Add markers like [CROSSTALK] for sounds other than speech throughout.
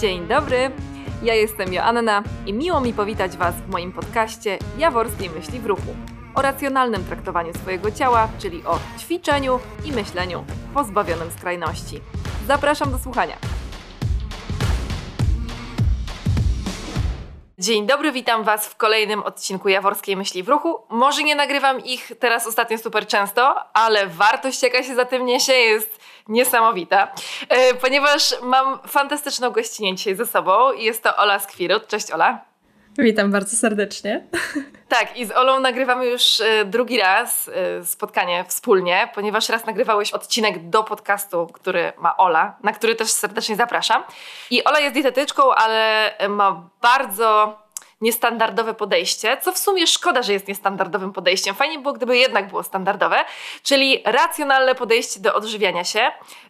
Dzień dobry, ja jestem Joanna i miło mi powitać Was w moim podcaście Jaworskiej Myśli w Ruchu o racjonalnym traktowaniu swojego ciała, czyli o ćwiczeniu i myśleniu pozbawionym skrajności. Zapraszam do słuchania. Dzień dobry, witam Was w kolejnym odcinku Jaworskiej Myśli w Ruchu. Może nie nagrywam ich teraz ostatnio super często, ale wartość, jaka się za tym niesie, jest niesamowita, e, ponieważ mam fantastyczną gościnę dzisiaj ze sobą. Jest to Ola Skwirut. Cześć Ola. Witam bardzo serdecznie. Tak, i z Olą nagrywamy już e, drugi raz e, spotkanie wspólnie, ponieważ raz nagrywałeś odcinek do podcastu, który ma Ola, na który też serdecznie zapraszam. I Ola jest dietetyczką, ale ma bardzo niestandardowe podejście, co w sumie szkoda, że jest niestandardowym podejściem. Fajnie było, gdyby jednak było standardowe, czyli racjonalne podejście do odżywiania się,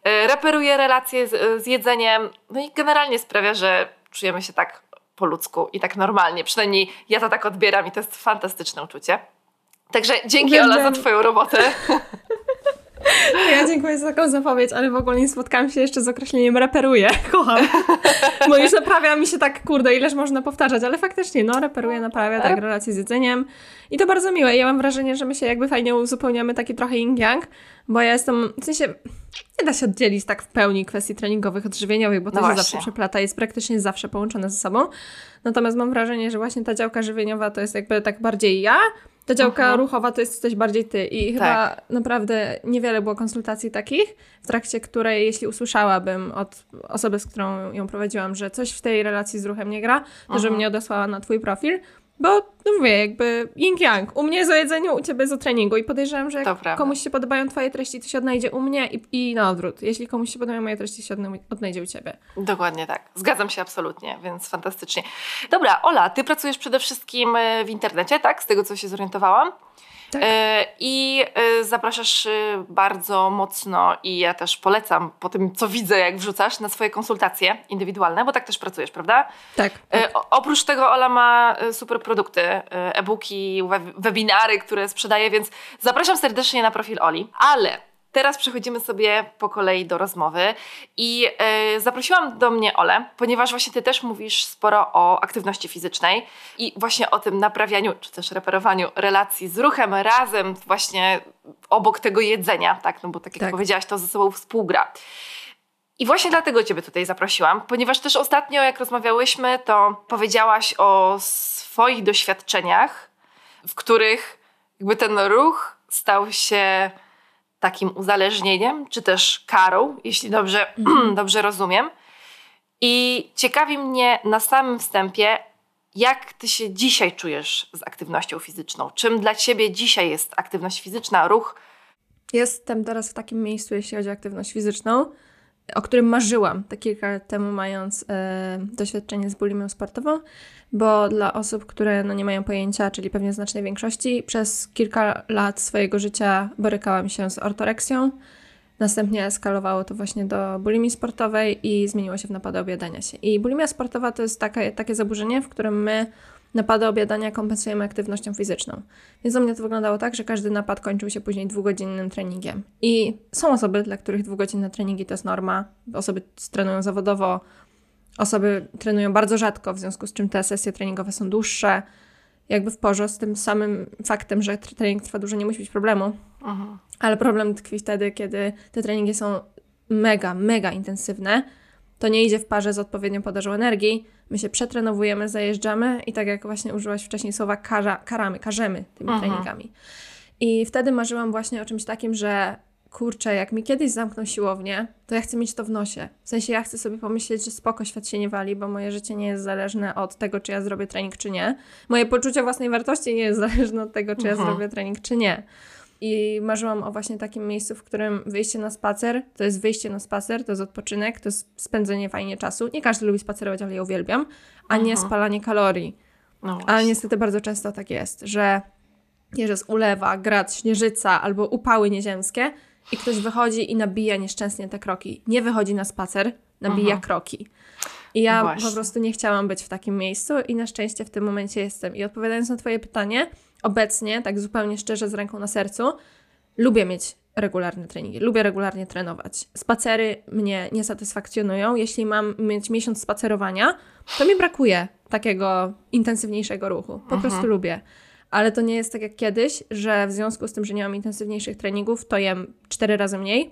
e, reperuje relacje z, z jedzeniem, no i generalnie sprawia, że czujemy się tak po ludzku i tak normalnie. Przynajmniej ja to tak odbieram i to jest fantastyczne uczucie. Także dzięki Ola za Twoją robotę. [LAUGHS] Ja dziękuję za taką zapowiedź, ale w ogóle nie spotkałam się jeszcze z określeniem reperuję. [LAUGHS] Kocham. Bo już naprawia mi się tak, kurde, ileż można powtarzać, ale faktycznie, no, reperuje, naprawia tak relacje z jedzeniem. I to bardzo miłe. Ja mam wrażenie, że my się jakby fajnie uzupełniamy taki trochę yin-yang, bo ja jestem, w sensie, nie da się oddzielić tak w pełni kwestii treningowych, odżywieniowych, bo to no się zawsze przeplata, jest praktycznie zawsze połączone ze sobą. Natomiast mam wrażenie, że właśnie ta działka żywieniowa to jest jakby tak bardziej ja, ta działka Aha. ruchowa to jest coś bardziej ty i tak. chyba naprawdę niewiele było konsultacji takich, w trakcie której jeśli usłyszałabym od osoby, z którą ją prowadziłam, że coś w tej relacji z ruchem nie gra, to Aha. żeby mnie odesłała na twój profil, bo, no mówię, jakby yin-yang. U mnie o jedzeniu, u ciebie o treningu. I podejrzewam, że jak komuś się podobają twoje treści, to się odnajdzie u mnie i, i na odwrót. Jeśli komuś się podobają moje treści, to się odnajdzie u ciebie. Dokładnie tak. Zgadzam się absolutnie, więc fantastycznie. Dobra, Ola, ty pracujesz przede wszystkim e, w internecie, tak? Z tego, co się zorientowałam. Tak. E, I e, zapraszasz e, bardzo mocno i ja też polecam po tym, co widzę, jak wrzucasz na swoje konsultacje indywidualne, bo tak też pracujesz, prawda? Tak. tak. Oprócz tego Ola ma super produkty, e-booki, webinary, które sprzedaje, więc zapraszam serdecznie na profil Oli. Ale Teraz przechodzimy sobie po kolei do rozmowy i yy, zaprosiłam do mnie Ole, ponieważ właśnie ty też mówisz sporo o aktywności fizycznej i właśnie o tym naprawianiu, czy też reperowaniu relacji z ruchem razem właśnie obok tego jedzenia, tak, no bo tak jak tak. powiedziałaś, to ze sobą współgra. I właśnie dlatego Ciebie tutaj zaprosiłam, ponieważ też ostatnio, jak rozmawiałyśmy, to powiedziałaś o swoich doświadczeniach, w których jakby ten ruch stał się takim uzależnieniem, czy też karą, jeśli dobrze, mm. [CLEARS THROAT] dobrze rozumiem. I ciekawi mnie na samym wstępie, jak ty się dzisiaj czujesz z aktywnością fizyczną? Czym dla ciebie dzisiaj jest aktywność fizyczna, ruch? Jestem teraz w takim miejscu, jeśli chodzi o aktywność fizyczną, o którym marzyłam te kilka lat temu, mając e, doświadczenie z bulimią sportową, bo dla osób, które no, nie mają pojęcia, czyli pewnie znacznej większości, przez kilka lat swojego życia borykałam się z ortoreksją. Następnie eskalowało to właśnie do bulimii sportowej i zmieniło się w napady obiadania się. I bulimia sportowa to jest takie, zaburzenie, w którym my napady obiadania kompensujemy aktywnością fizyczną. Więc u mnie to wyglądało tak, że każdy napad kończył się później dwugodzinnym treningiem. I są osoby, dla których dwugodzinne treningi to jest norma. Osoby trenują zawodowo, osoby trenują bardzo rzadko, w związku z czym te sesje treningowe są dłuższe. Jakby w porze z tym samym faktem, że trening trwa dłużej, nie musi być problemu. Aha. Ale problem tkwi wtedy, kiedy te treningi są mega, mega intensywne. To nie idzie w parze z odpowiednią podażą energii, my się przetrenowujemy, zajeżdżamy i tak jak właśnie użyłaś wcześniej słowa karza, karamy, karzemy tymi Aha. treningami. I wtedy marzyłam właśnie o czymś takim, że kurczę, jak mi kiedyś zamkną siłownię, to ja chcę mieć to w nosie. W sensie ja chcę sobie pomyśleć, że spoko, świat się nie wali, bo moje życie nie jest zależne od tego, czy ja zrobię trening, czy nie. Moje poczucie własnej wartości nie jest [LAUGHS] zależne od tego, czy ja mhm. zrobię trening, czy nie. I marzyłam o właśnie takim miejscu, w którym wyjście na spacer to jest wyjście na spacer, to jest odpoczynek, to jest spędzenie fajnie czasu. Nie każdy lubi spacerować, ale ja uwielbiam, a nie spalanie kalorii. No ale niestety bardzo często tak jest, że jest ulewa, grad, śnieżyca albo upały nieziemskie i ktoś wychodzi i nabija nieszczęsnie te kroki. Nie wychodzi na spacer, nabija kroki. I ja Właśnie. po prostu nie chciałam być w takim miejscu i na szczęście w tym momencie jestem. I odpowiadając na Twoje pytanie, obecnie, tak zupełnie szczerze, z ręką na sercu, lubię mieć regularne treningi. Lubię regularnie trenować. Spacery mnie nie satysfakcjonują. Jeśli mam mieć miesiąc spacerowania, to mi brakuje takiego intensywniejszego ruchu. Po mhm. prostu lubię. Ale to nie jest tak jak kiedyś, że w związku z tym, że nie mam intensywniejszych treningów, to jem cztery razy mniej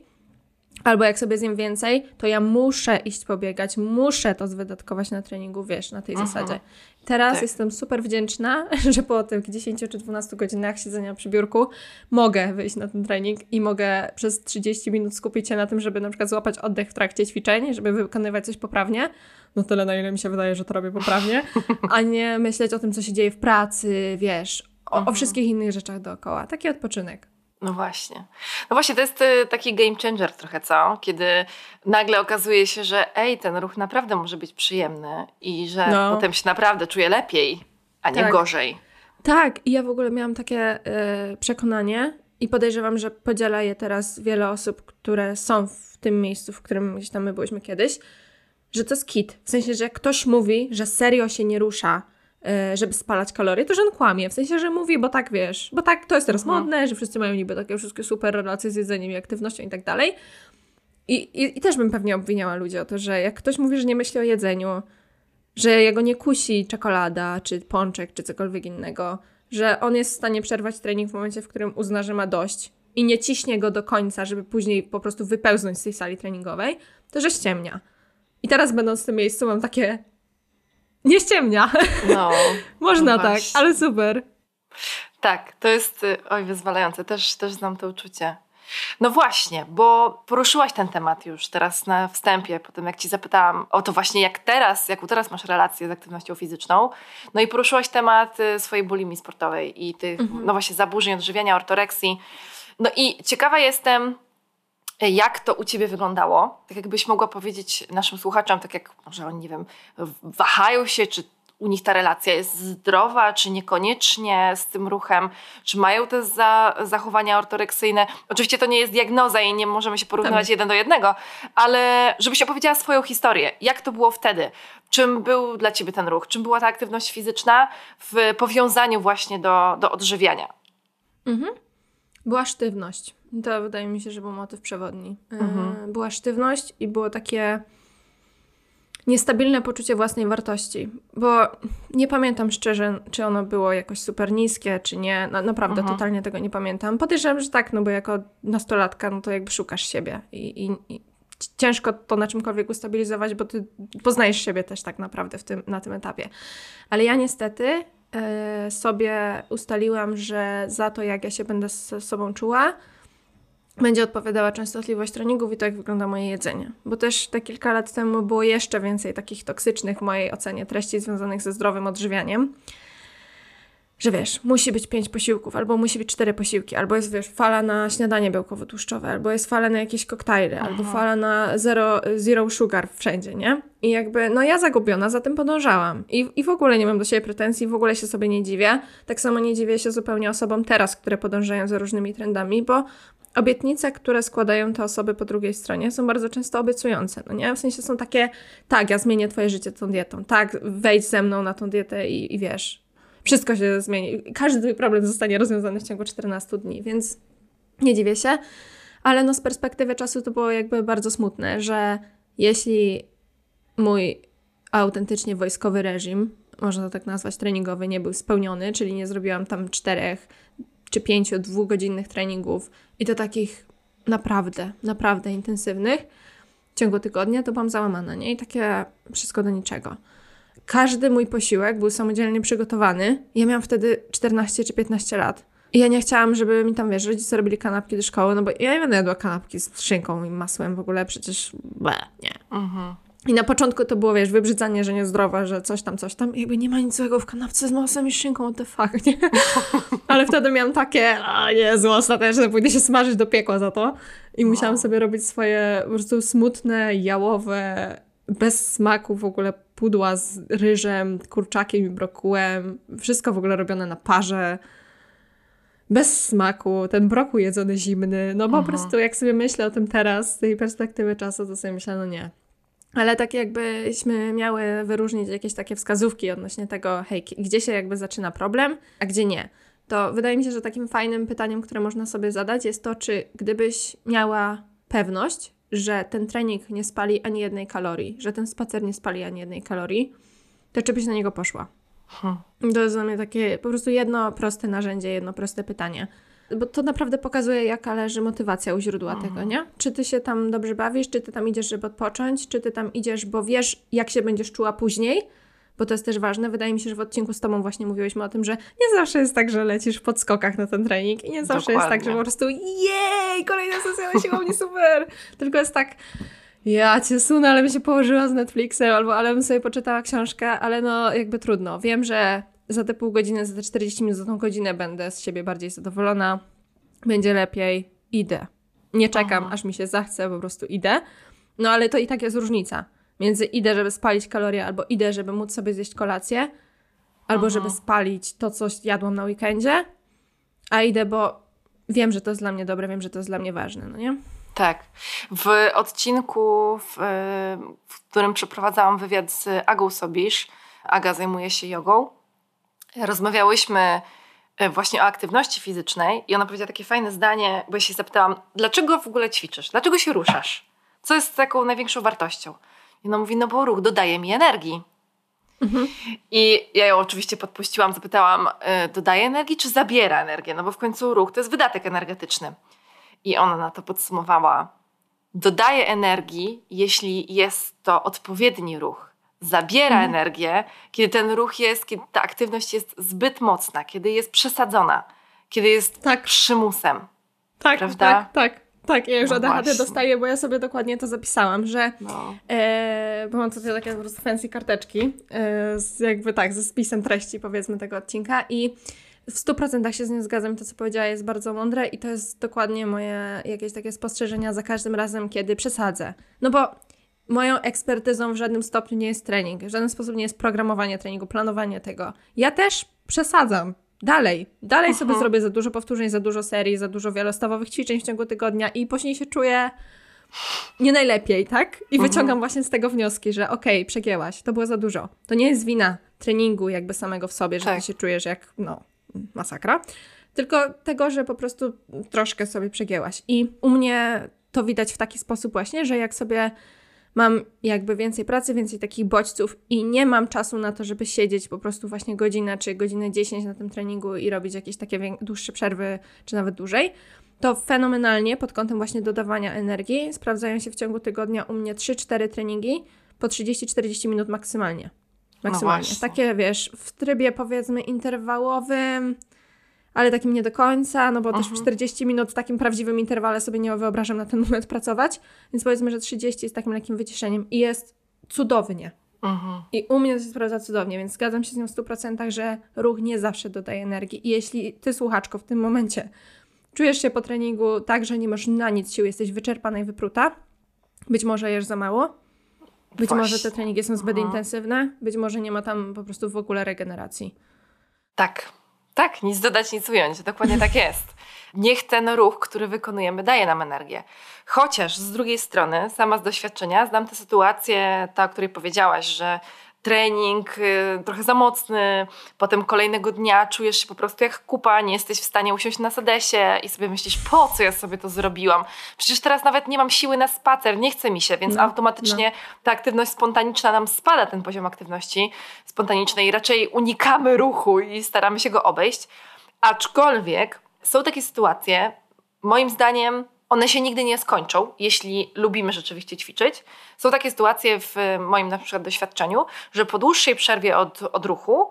Albo jak sobie zjem więcej, to ja muszę iść pobiegać, muszę to wydatkować na treningu, wiesz, na tej Aha. Mhm. zasadzie. Teraz tak. jestem super wdzięczna, [LAUGHS] że po tych 10 czy 12 godzinach siedzenia przy biurku mogę wyjść na ten trening i mogę przez 30 minut skupić się na tym, żeby na przykład złapać oddech w trakcie ćwiczeń, żeby wykonywać coś poprawnie. No tyle, na ile mi się wydaje, że to robię poprawnie, [LAUGHS] a nie myśleć o tym, co się dzieje w pracy, wiesz, o, o mhm. wszystkich innych rzeczach dookoła. Taki odpoczynek. No właśnie. No właśnie, to jest y, taki game changer trochę, co? Kiedy nagle okazuje się, że ej, ten ruch naprawdę może być przyjemny i że no. potem się naprawdę czuję lepiej, a nie tak. gorzej. Tak, i ja w ogóle miałam takie y, przekonanie i podejrzewam, że podziela je teraz wiele osób, które są w tym miejscu, w którym gdzieś tam my byliśmy kiedyś, że to jest kit. W sensie, że jak ktoś mówi, że serio się nie rusza, żeby spalać kalorie, to że on kłamie. W sensie, że mówi, bo tak wiesz, bo tak to jest teraz modne, że wszyscy mają niby takie wszystkie super relacje z jedzeniem i aktywnością i tak dalej. I, i, I też bym pewnie obwiniała ludzi o to, że jak ktoś mówi, że nie myśli o jedzeniu, że jego nie kusi czekolada, czy pączek, czy cokolwiek innego, że on jest w stanie przerwać trening w momencie, w którym uzna, że ma dość i nie ciśnie go do końca, żeby później po prostu wypełznąć z tej sali treningowej, to że ściemnia. I teraz będąc w tym miejscu mam takie, nie ściemnia. No. [LAUGHS] Można no tak, ale super. Tak, to jest y, oj wyzwalające. Też, też znam to uczucie. No właśnie, bo poruszyłaś ten temat już teraz na wstępie, po tym jak ci zapytałam o to właśnie jak teraz, jaką teraz masz relację z aktywnością fizyczną. No i poruszyłaś temat y, swojej bulimii sportowej i tych, mhm. no właśnie, zaburzeń odżywiania, ortoreksji. No i ciekawa jestem, jak to u Ciebie wyglądało? Tak jakbyś mogła powiedzieć naszym słuchaczom, tak jak może oni, nie wiem, wahają się, czy u nich ta relacja jest zdrowa, czy niekoniecznie z tym ruchem, czy mają te za, zachowania ortoreksyjne. Oczywiście to nie jest diagnoza i nie możemy się porównywać tak. jeden do jednego, ale żebyś opowiedziała swoją historię. Jak to było wtedy? Czym był dla Ciebie ten ruch? Czym była ta aktywność fizyczna w powiązaniu właśnie do, do odżywiania? Mhm. Była sztywność. To wydaje mi się, że był motyw przewodni. E, mhm. Była sztywność i było takie niestabilne poczucie własnej wartości, bo nie pamiętam szczerze, czy ono było jakoś super niskie, czy nie. Na, naprawdę mhm. totalnie tego nie pamiętam. Podejrzewam, że tak, no bo jako nastolatka, no to jakby szukasz siebie i, i, i ciężko to na czymkolwiek ustabilizować, bo ty poznajesz siebie też tak naprawdę w tym, na tym etapie. Ale ja niestety sobie ustaliłam, że za to, jak ja się będę z sobą czuła, będzie odpowiadała częstotliwość treningów i to, jak wygląda moje jedzenie. Bo też te kilka lat temu było jeszcze więcej takich toksycznych w mojej ocenie treści związanych ze zdrowym odżywianiem że wiesz, musi być pięć posiłków, albo musi być cztery posiłki, albo jest, wiesz, fala na śniadanie białkowo-tłuszczowe, albo jest fala na jakieś koktajle, Aha. albo fala na zero, zero sugar wszędzie, nie? I jakby, no ja zagubiona za tym podążałam. I, I w ogóle nie mam do siebie pretensji, w ogóle się sobie nie dziwię. Tak samo nie dziwię się zupełnie osobom teraz, które podążają za różnymi trendami, bo obietnice, które składają te osoby po drugiej stronie, są bardzo często obiecujące, no nie? W sensie są takie, tak, ja zmienię twoje życie tą dietą, tak, wejdź ze mną na tą dietę i, i wiesz, wszystko się zmieni. Każdy problem zostanie rozwiązany w ciągu 14 dni, więc nie dziwię się. Ale no z perspektywy czasu to było jakby bardzo smutne, że jeśli mój autentycznie wojskowy reżim, można to tak nazwać, treningowy, nie był spełniony, czyli nie zrobiłam tam czterech czy pięciu, dwugodzinnych treningów i to takich naprawdę, naprawdę intensywnych w ciągu tygodnia, to byłam załamana, nie? I takie wszystko do niczego każdy mój posiłek był samodzielnie przygotowany. Ja miałam wtedy 14 czy 15 lat. I ja nie chciałam, żeby mi tam, wiesz, rodzice robili kanapki do szkoły, no bo ja nie będę jadła kanapki z szynką i masłem w ogóle, przecież ble, nie. Mhm. I na początku to było, wiesz, wybrzydzanie, że niezdrowe, że coś tam, coś tam. I jakby nie ma nic złego w kanapce z masłem i szynką, what the fuck, nie? [LAUGHS] Ale wtedy miałam takie, a Jezu, ostatecznie pójdę się smażyć do piekła za to. I musiałam sobie robić swoje po prostu smutne, jałowe, bez smaku w ogóle pudła z ryżem, kurczakiem i brokułem. Wszystko w ogóle robione na parze. Bez smaku, ten brokuł jedzony zimny. No po Aha. prostu jak sobie myślę o tym teraz, z tej perspektywy czasu, to sobie myślę, no nie. Ale tak jakbyśmy miały wyróżnić jakieś takie wskazówki odnośnie tego, hej, gdzie się jakby zaczyna problem, a gdzie nie to wydaje mi się, że takim fajnym pytaniem, które można sobie zadać, jest to, czy gdybyś miała pewność, że ten trening nie spali ani jednej kalorii, że ten spacer nie spali ani jednej kalorii, to czy byś na niego poszła? Hmm. To jest dla mnie takie po prostu jedno proste narzędzie, jedno proste pytanie. Bo to naprawdę pokazuje, jaka leży motywacja u źródła hmm. tego, nie? Czy ty się tam dobrze bawisz, czy ty tam idziesz, żeby odpocząć, czy ty tam idziesz, bo wiesz, jak się będziesz czuła później, bo to jest też ważne. Wydaje mi się, że w odcinku z Tobą właśnie mówiłyśmy o tym, że nie zawsze jest tak, że lecisz w podskokach na ten trening i nie zawsze Dokładnie. jest tak, że po prostu jej, kolejna sesja na siłowni, super! [LAUGHS] Tylko jest tak, ja cię sunę, ale bym się położyła z Netflixem, albo ale bym sobie poczytała książkę, ale no jakby trudno. Wiem, że za te pół godziny, za te 40 minut, za tą godzinę będę z siebie bardziej zadowolona, będzie lepiej, idę. Nie czekam, Aha. aż mi się zachce, po prostu idę. No ale to i tak jest różnica między idę, żeby spalić kalorie, albo idę, żeby móc sobie zjeść kolację, albo żeby spalić to, co jadłam na weekendzie, a idę, bo wiem, że to jest dla mnie dobre, wiem, że to jest dla mnie ważne, no nie? Tak. W odcinku, w, w którym przeprowadzałam wywiad z Agą Sobisz, Aga zajmuje się jogą, rozmawiałyśmy e, właśnie o aktywności fizycznej i ona powiedziała takie fajne zdanie, bo ja się zapytałam, dlaczego w ogóle ćwiczysz? Dlaczego się ruszasz? Co jest taką największą wartością? I ona mówi, no bo ruch dodaje mi energii. Mhm. I ja ją oczywiście podpuściłam, zapytałam, y, dodaje energii czy zabiera energię? No bo w końcu ruch to jest wydatek energetyczny. I ona na to podsumowała, dodaje energii, jeśli jest to odpowiedni ruch. Zabiera mhm. energię, kiedy ten ruch jest, kiedy ta aktywność jest zbyt mocna, kiedy jest przesadzona, kiedy jest tak. przymusem. Tak, prawda? tak, tak. Tak, ja już no ADHD właśnie. dostaję, bo ja sobie dokładnie to zapisałam, że no. e, bo mam tutaj takie po prostu fancy karteczki, e, z, jakby tak, ze spisem treści powiedzmy tego odcinka i w 100% się z nią zgadzam. To, co powiedziała, jest bardzo mądre i to jest dokładnie moje jakieś takie spostrzeżenia za każdym razem, kiedy przesadzę. No bo moją ekspertyzą w żadnym stopniu nie jest trening, w żaden sposób nie jest programowanie treningu, planowanie tego. Ja też przesadzam dalej, dalej -huh. sobie zrobię za dużo powtórzeń, za dużo serii, za dużo wielostawowych ćwiczeń w ciągu tygodnia i później się czuję nie najlepiej, tak? I -huh. wyciągam właśnie z tego wnioski, że okej, okay, przegięłaś, to było za dużo. To nie jest wina treningu jakby samego w sobie, że tak. ty się czujesz jak, no, masakra, tylko tego, że po prostu troszkę sobie przegięłaś. I u mnie to widać w taki sposób właśnie, że jak sobie mam jakby więcej pracy, więcej takich bodźców i nie mam czasu na to, żeby siedzieć po prostu właśnie godzinę czy godzinę 10 na tym treningu i robić jakieś takie dłuższe przerwy, czy nawet dłużej, to fenomenalnie pod kątem właśnie dodawania energii sprawdzają się w ciągu tygodnia u mnie 3-4 treningi po 30-40 minut maksymalnie. Maksymalnie. No takie wiesz, w trybie powiedzmy interwałowym, ale takim nie do końca, no bo -huh. też 40 mhm. minut w takim prawdziwym interwale sobie nie wyobrażam na ten moment pracować, więc powiedzmy, że 30 jest takim lekkim wyciszeniem i jest cudownie. Mhm. I u mnie to się sprawdza cudownie, więc zgadzam się z nią w 100%, że ruch nie zawsze dodaje energii. I jeśli ty, słuchaczko, w tym momencie czujesz się po treningu tak, że nie masz na nic sił, jesteś wyczerpana i wypruta, być może jesz za mało, być Właśnie. może te treningi są zbyt mhm. intensywne, być może nie ma tam po prostu w ogóle regeneracji. Tak, tak, nic dodać, nic ująć. Dokładnie tak jest. Niech ten ruch, który wykonujemy, daje nam energię. Chociaż z drugiej strony, sama z doświadczenia, znam tę sytuację, ta, o której powiedziałaś, że trening y, trochę za mocny, potem kolejnego dnia czujesz się po prostu jak kupa, nie jesteś w stanie usiąść na sedesie i sobie myślisz, po co ja sobie to zrobiłam? Przecież teraz nawet nie mam siły na spacer, nie chce mi się, więc no, automatycznie no. ta aktywność spontaniczna nam spada, ten poziom aktywności spontanicznej. Raczej unikamy ruchu i staramy się go obejść. Aczkolwiek są takie sytuacje, moim zdaniem one się nigdy nie skończą, jeśli lubimy rzeczywiście ćwiczyć. Są takie sytuacje w moim na przykład doświadczeniu, że po dłuższej przerwie od, od ruchu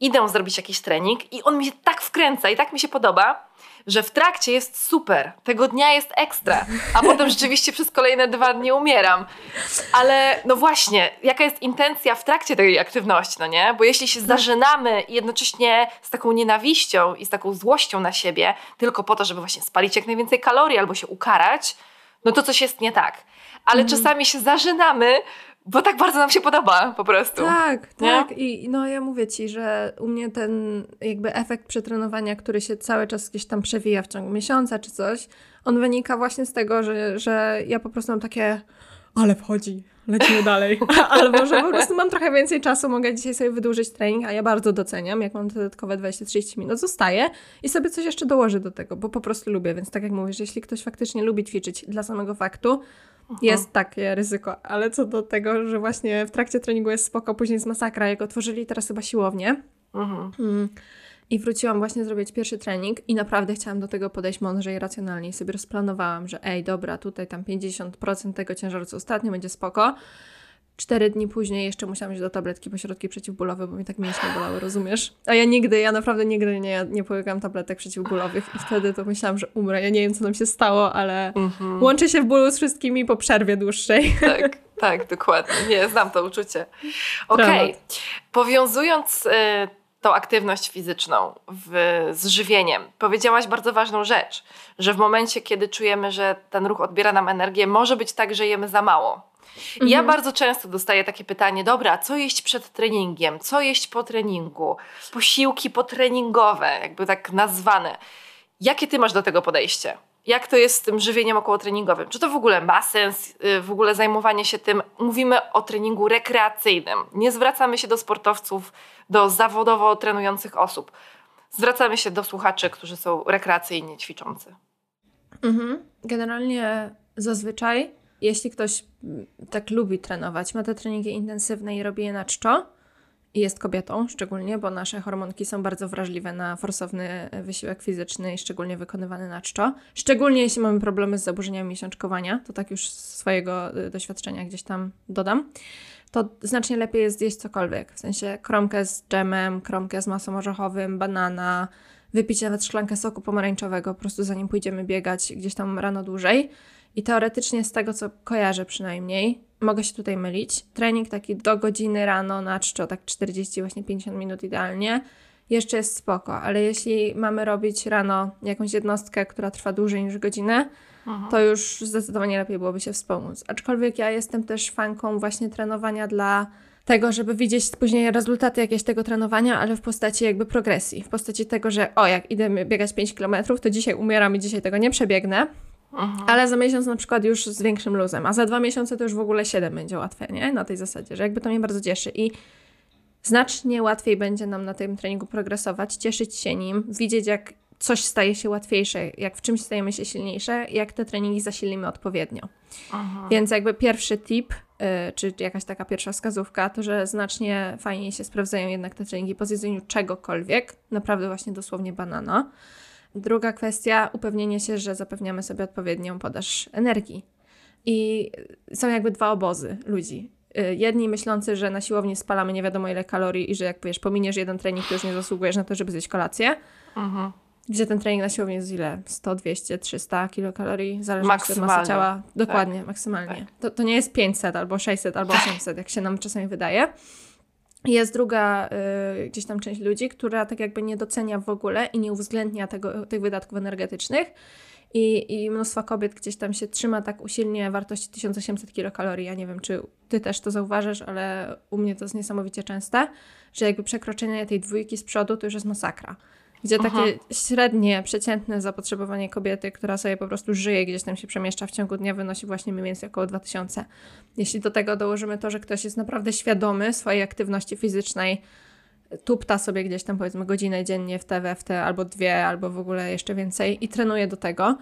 idę zrobić jakiś trening i on mi się tak wkręca i tak mi się podoba, że w trakcie jest super, tego dnia jest ekstra, a potem rzeczywiście przez kolejne dwa dni umieram. Ale no właśnie, jaka jest intencja w trakcie tej aktywności, no nie? Bo jeśli się tak. zażynamy jednocześnie z taką nienawiścią i z taką złością na siebie, tylko po to, żeby właśnie spalić jak najwięcej kalorii albo się ukarać, no to coś jest nie tak. Ale mm. czasami się zażynamy, bo tak bardzo nam się podoba po prostu. Tak, nie? tak. I no ja mówię ci, że u mnie ten jakby efekt przetrenowania, który się cały czas gdzieś tam przewija w ciągu miesiąca czy coś, on wynika właśnie z tego, że, że ja po prostu mam takie ale wchodzi, lecimy dalej. [LAUGHS] Albo że po prostu mam trochę więcej czasu, mogę dzisiaj sobie wydłużyć trening, a ja bardzo doceniam, jak mam dodatkowe 20-30 minut, zostaję i sobie coś jeszcze dołożę do tego, bo po prostu lubię. Więc tak jak mówisz, jeśli ktoś faktycznie lubi ćwiczyć dla samego faktu, Aha. jest takie ryzyko. Ale co do tego, że właśnie w trakcie treningu jest spoko, później jest masakra, jak otworzyli teraz chyba siłownię, mm, i wróciłam właśnie zrobić pierwszy trening i naprawdę chciałam do tego podejść mądrze i racjonalnie. I sobie rozplanowałam, że ej, dobra, tutaj tam 50% tego ciężaru co ostatnio będzie spoko. Cztery dni później jeszcze musiałam iść do tabletki po środki przeciwbólowe, bo mi tak mięśnie bolały, rozumiesz? A ja nigdy, ja naprawdę nigdy nie, nie połykam tabletek przeciwbólowych i wtedy to myślałam, że umrę. Ja nie wiem, co nam się stało, ale mhm. łączę się w bólu z wszystkimi po przerwie dłuższej. Tak, [LAUGHS] tak, dokładnie. Nie, znam to uczucie. Okej. Okay. Powiązując... Y tą aktywność fizyczną w, z żywieniem. Powiedziałaś bardzo ważną rzecz, że w momencie, kiedy czujemy, że ten ruch odbiera nam energię, może być tak, że jemy za mało. Mhm. Ja bardzo często dostaję takie pytanie, dobra, co jeść przed treningiem, co jeść po treningu, posiłki potreningowe, jakby tak nazwane. Jakie ty masz do tego podejście? jak to jest z tym żywieniem okołotreningowym. Czy to w ogóle ma sens, y, w ogóle zajmowanie się tym? Mówimy o treningu rekreacyjnym. Nie zwracamy się do sportowców, do zawodowo trenujących osób. Zwracamy się do słuchaczy, którzy są rekreacyjnie ćwiczący. Mhm. Generalnie zazwyczaj, jeśli ktoś mm, tak lubi trenować, ma te treningi intensywne i robi je na czczo, i jest kobietą szczególnie, bo nasze hormonki są bardzo wrażliwe na forsowny wysiłek fizyczny i szczególnie wykonywany na czczo. Szczególnie jeśli mamy problemy z zaburzeniami miesiączkowania, to tak już z swojego y, doświadczenia gdzieś tam dodam, to znacznie lepiej jest zjeść cokolwiek. W sensie kromkę z dżemem, kromkę z masą orzechowym, banana, wypić nawet szklankę soku pomarańczowego, po prostu zanim pójdziemy biegać gdzieś tam rano dłużej. I teoretycznie z tego, co kojarzę przynajmniej, mogę się tutaj mylić. Trening taki do godziny rano na czczo, tak 40, właśnie 50 minut idealnie, jeszcze jest spoko, ale jeśli mamy robić rano jakąś jednostkę, która trwa dłużej niż godzinę, Aha. to już zdecydowanie lepiej byłoby się wspomóc. Aczkolwiek ja jestem też fanką właśnie trenowania dla tego, żeby widzieć później rezultaty jakieś tego trenowania, ale w postaci jakby progresji, w postaci tego, że o, jak idę biegać 5 km, to dzisiaj umieram i dzisiaj tego nie przebiegnę, Aha. Ale za miesiąc na przykład już z większym luzem, a za dwa miesiące to już w ogóle siedem będzie łatwe, nie? Na tej zasadzie, że jakby to mnie bardzo cieszy i znacznie łatwiej będzie nam na tym treningu progresować, cieszyć się nim, widzieć jak coś staje się łatwiejsze, jak w czymś stajemy się silniejsze, jak te treningi zasilimy odpowiednio. Aha. Więc jakby pierwszy tip, yy, czy jakaś taka pierwsza wskazówka, to że znacznie fajniej się sprawdzają jednak te treningi po zjedzeniu czegokolwiek, naprawdę właśnie dosłownie banana. Druga kwestia, upewnienie się, że zapewniamy sobie odpowiednią podaż energii. I są jakby dwa obozy ludzi. Y, jedni myślący, że na siłowni spalamy nie wiadomo ile kalorii i że jak wiesz, pominiesz jeden trening, to już nie zasługujesz na to, żeby zjeść kolację. Mhm. Gdzie ten trening na siłowni jest ile? 100, 200, 300 kilokalorii, zależy od masy ciała. Dokładnie, tak. maksymalnie. Tak. To, to nie jest 500 albo 600 albo 800, jak się nam czasami wydaje. Jest druga y, gdzieś tam część ludzi, która tak jakby nie docenia w ogóle i nie uwzględnia tego, tych wydatków energetycznych. I, I mnóstwo kobiet gdzieś tam się trzyma tak usilnie wartości 1800 kilokalorii. Ja nie wiem, czy ty też to zauważysz, ale u mnie to jest niesamowicie częste, że jakby przekroczenie tej dwójki z przodu to już jest masakra gdzie Aha. takie średnie, przeciętne zapotrzebowanie kobiety, która sobie po prostu żyje, gdzieś tam się przemieszcza w ciągu dnia, wynosi właśnie mniej więcej około 2000. Jeśli do tego dołożymy to, że ktoś jest naprawdę świadomy swojej aktywności fizycznej, tupta sobie gdzieś tam powiedzmy godzinę dziennie w te, w te, albo dwie, albo w ogóle jeszcze więcej i trenuje do tego,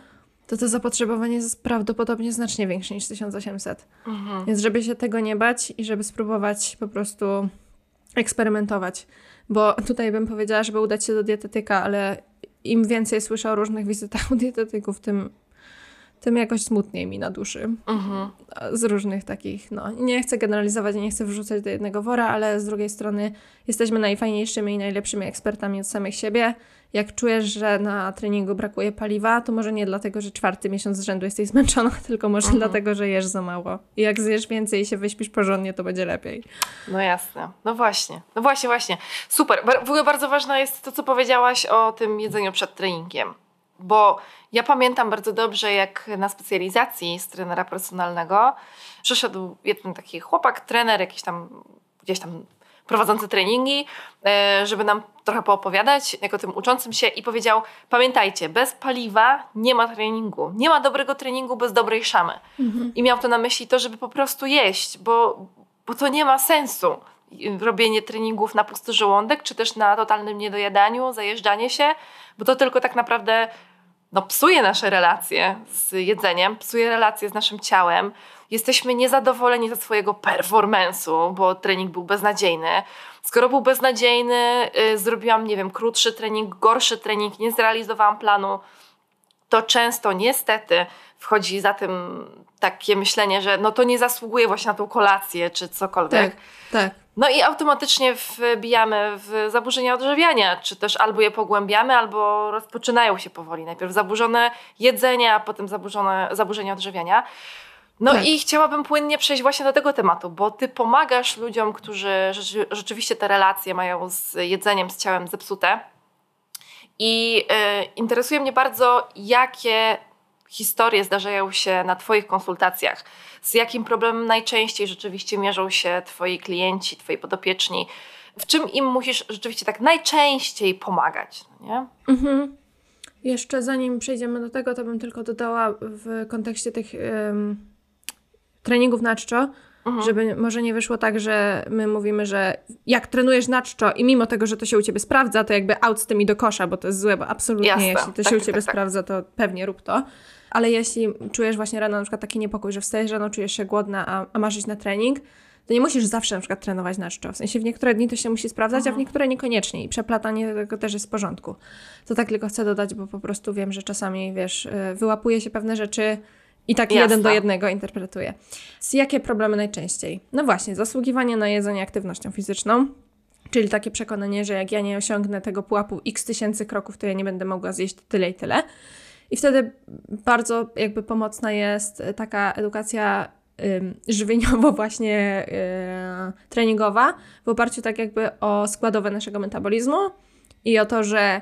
to to zapotrzebowanie jest prawdopodobnie znacznie większe niż 1800. Mhm. Więc żeby się tego nie bać i żeby spróbować po prostu eksperymentować. Bo tutaj bym powiedziała, żeby udać się do dietetyka, ale im więcej słyszę o różnych wizytach u dietetyków, tym tym jakoś smutniej mi na duszy. Mhm. Z różnych takich, no, nie chcę generalizować, nie chcę wrzucać do jednego wora, ale z drugiej strony jesteśmy najfajniejszymi i najlepszymi ekspertami od samych siebie. Jak czujesz, że na treningu brakuje paliwa, to może nie dlatego, że czwarty miesiąc z rzędu jesteś zmęczona, [LAUGHS] tylko może mhm. dlatego, że jesz za mało. I jak zjesz więcej i się wyśpisz porządnie, to będzie lepiej. No jasne. No właśnie. No właśnie, właśnie. Super. W ogóle bardzo ważne jest to, co powiedziałaś o tym jedzeniu przed treningiem bo ja pamiętam bardzo dobrze, jak na specjalizacji z trenera personalnego przyszedł jeden taki chłopak, trener, jakiś tam gdzieś tam prowadzący treningi, e, żeby nam trochę poopowiadać, jako tym uczącym się i powiedział, pamiętajcie, bez paliwa nie ma treningu. Nie ma dobrego treningu bez dobrej szamy. Mhm. I miał to na myśli to, żeby po prostu jeść, bo, bo to nie ma sensu robienie treningów na pusty żołądek, czy też na totalnym niedojadaniu, zajeżdżanie się, bo to tylko tak naprawdę no, psuje nasze relacje z jedzeniem, psuje relacje z naszym ciałem. Jesteśmy niezadowoleni ze swojego performance'u, bo trening był beznadziejny. Skoro był beznadziejny, y, zrobiłam, nie wiem, krótszy trening, gorszy trening, nie zrealizowałam planu, to często niestety wchodzi za tym takie myślenie, że no to nie zasługuje właśnie na tą kolację czy cokolwiek. Tak, tak. No i automatycznie wbijamy w zaburzenia odżywiania, czy też albo je pogłębiamy, albo rozpoczynają się powoli. Najpierw zaburzone jedzenie, a potem zaburzone, zaburzenia odżywiania. No tak. i chciałabym płynnie przejść właśnie do tego tematu, bo ty pomagasz ludziom, którzy rzeczywiście te relacje mają z jedzeniem, z ciałem zepsute. I y, interesuje mnie bardzo, jakie historie zdarzają się na Twoich konsultacjach? Z jakim problemem najczęściej rzeczywiście mierzą się Twoi klienci, Twoi podopieczni? W czym im musisz rzeczywiście tak najczęściej pomagać? No nie? Mhm. Jeszcze zanim przejdziemy do tego, to bym tylko dodała w kontekście tych um, treningów na czczo, Mhm. Żeby może nie wyszło tak, że my mówimy, że jak trenujesz na czczo i mimo tego, że to się u ciebie sprawdza, to jakby out z tymi do kosza, bo to jest złe, bo absolutnie Jasne. jeśli to tak, się u ciebie tak, tak, sprawdza, to pewnie rób to. Ale jeśli czujesz właśnie rano na przykład taki niepokój, że wstajesz rano, czujesz się głodna, a, a masz iść na trening, to nie musisz zawsze na przykład trenować na czczo. W sensie w niektóre dni to się musi sprawdzać, mhm. a w niektóre niekoniecznie i przeplatanie tego też jest w porządku. To tak tylko chcę dodać, bo po prostu wiem, że czasami, wiesz, y, wyłapuje się pewne rzeczy i tak Jasne. jeden do jednego interpretuję. Jakie problemy najczęściej? No właśnie, zasługiwanie na jedzenie aktywnością fizyczną, czyli takie przekonanie, że jak ja nie osiągnę tego pułapu x tysięcy kroków, to ja nie będę mogła zjeść tyle i tyle. I wtedy bardzo jakby pomocna jest taka edukacja żywieniowo [LAUGHS] właśnie y, treningowa w oparciu tak jakby o składowe naszego metabolizmu i o to, że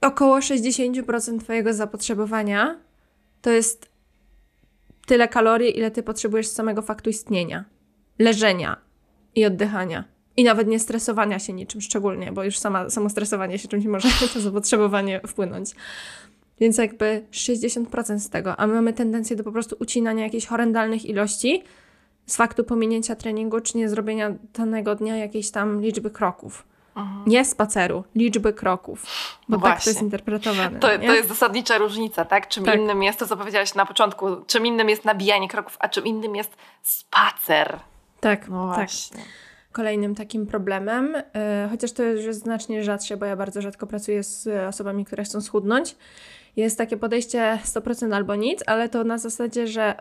około 60% Twojego zapotrzebowania to jest tyle kalorii, ile ty potrzebujesz z samego faktu istnienia, leżenia i oddychania. I nawet nie stresowania się niczym szczególnie, bo już sama, samo stresowanie się czymś może [LAUGHS] to zapotrzebowanie wpłynąć. Więc jakby 60% z tego, a my mamy tendencję do po prostu ucinania jakichś horrendalnych ilości z faktu pominięcia treningu, czy nie zrobienia danego dnia jakiejś tam liczby kroków. Mhm. Nie spaceru, liczby kroków. Bo no tak to jest interpretowane. To, to jest zasadnicza różnica, tak? Czym tak. innym jest to, co powiedziałaś na początku, czym innym jest nabijanie kroków, a czym innym jest spacer. Tak, no tak. Kolejnym takim problemem, yy, chociaż to już jest znacznie rzadsze, bo ja bardzo rzadko pracuję z osobami, które chcą schudnąć, jest takie podejście 100% albo nic, ale to na zasadzie, że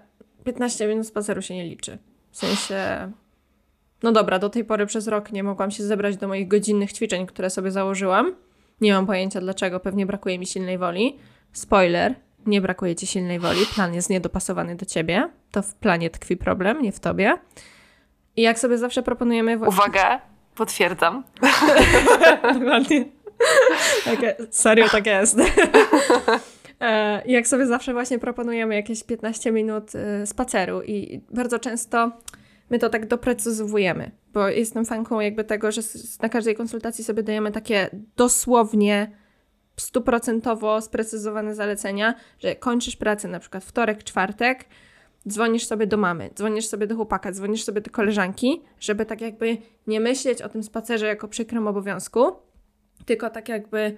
15 minut spaceru się nie liczy. W sensie no dobra, do tej pory przez rok nie mogłam się zebrać do moich godzinnych ćwiczeń, które sobie założyłam. Nie mam pojęcia dlaczego, pewnie brakuje mi silnej woli. Spoiler, nie brakuje ci silnej woli, plan jest niedopasowany do ciebie. To w planie tkwi problem, nie w tobie. I jak sobie zawsze proponujemy... Uwaga, potwierdzam. [LAUGHS] Dokładnie. [LAUGHS] Serio tak jest. [LAUGHS] E, jak sobie zawsze właśnie proponujemy jakieś 15 minut y, spaceru i bardzo często my to tak doprecyzowujemy, bo jestem fanką jakby tego, że na każdej konsultacji sobie dajemy takie dosłownie stuprocentowo sprecyzowane zalecenia, że kończysz pracę na przykład wtorek, czwartek, dzwonisz sobie do mamy, dzwonisz sobie do chłopaka, dzwonisz sobie do koleżanki, żeby tak jakby nie myśleć o tym spacerze jako przykrym obowiązku, tylko tak jakby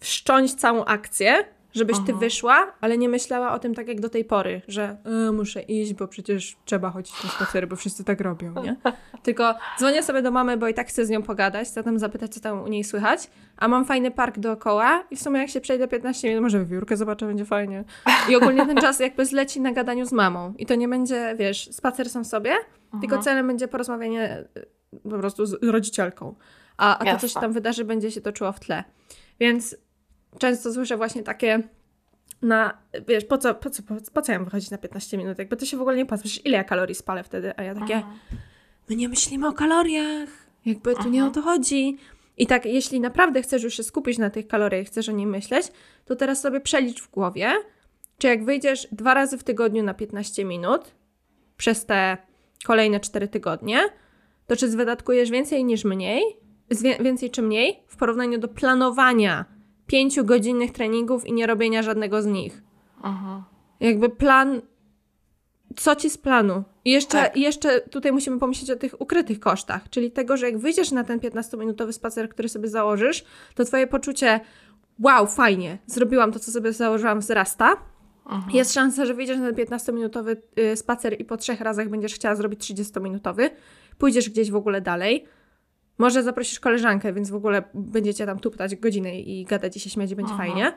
wszcząć całą akcję, żebyś ty wyszła, ale nie myślała o tym tak jak do tej pory, że e, muszę iść, bo przecież trzeba chodzić na spacery, bo wszyscy tak robią, nie? [LAUGHS] Tylko dzwonię sobie do mamy, bo i tak chcę z nią pogadać, tam zapytać, co tam u niej słychać, a mam fajny park dookoła i w sumie jak się przejdę 15 minut, może wiórkę zobaczę, będzie fajnie. I ogólnie ten czas jakby zleci na gadaniu z mamą i to nie będzie, wiesz, spacer sam sobie, tylko celem będzie porozmawianie e, po prostu z rodzicielką. A, a to, co się tam wydarzy, będzie się toczyło w tle. Więc często słyszę właśnie takie na, wiesz, po co, po co, po, po co ja mam wychodzić na 15 minut? Jakby to się w ogóle nie opłaca. ile ja kalorii spalę wtedy? A ja takie, Aha. my nie myślimy o kaloriach. Jakby tu nie o to chodzi. I tak, jeśli naprawdę chcesz już się skupić na tych kaloriach, chcesz o nim myśleć, to teraz sobie przelicz w głowie, czy jak wyjdziesz dwa razy w tygodniu na 15 minut przez te kolejne 4 tygodnie, to czy wydatkujesz więcej niż mniej, więcej czy mniej w porównaniu do planowania pięciogodzinnych treningów i nie robienia żadnego z nich. Mhm. Jakby plan, co ci z planu? I jeszcze, tak. jeszcze tutaj musimy pomyśleć o tych ukrytych kosztach, czyli tego, że jak wyjdziesz na ten 15-minutowy spacer, który sobie założysz, to twoje poczucie wow, fajnie, zrobiłam to, co sobie założyłam, wzrasta. Mhm. Jest szansa, że wyjdziesz na ten 15-minutowy y, spacer i po trzech razach będziesz chciała zrobić 30-minutowy. Pójdziesz gdzieś w ogóle dalej. Może zaprosisz koleżankę, więc w ogóle będziecie tam tuptać godzinę i gadać i się śmiać i będzie mhm. fajnie.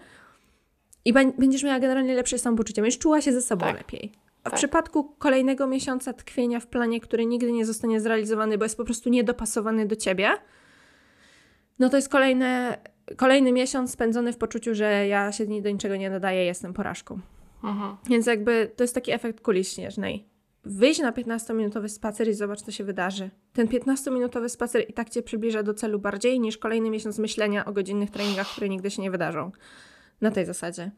I będziesz miała generalnie lepsze samopoczucie, będziesz czuła się ze sobą tak. lepiej. A w tak. przypadku kolejnego miesiąca tkwienia w planie, który nigdy nie zostanie zrealizowany, bo jest po prostu niedopasowany do ciebie, no to jest kolejne, kolejny miesiąc spędzony w poczuciu, że ja się do niczego nie nadaję, jestem porażką. Mhm. Więc jakby to jest taki efekt kuli śnieżnej. Wyjdź na 15-minutowy spacer i zobacz, co się wydarzy. Ten 15-minutowy spacer i tak cię przybliża do celu bardziej niż kolejny miesiąc myślenia o godzinnych treningach, które nigdy się nie wydarzą. Na tej zasadzie.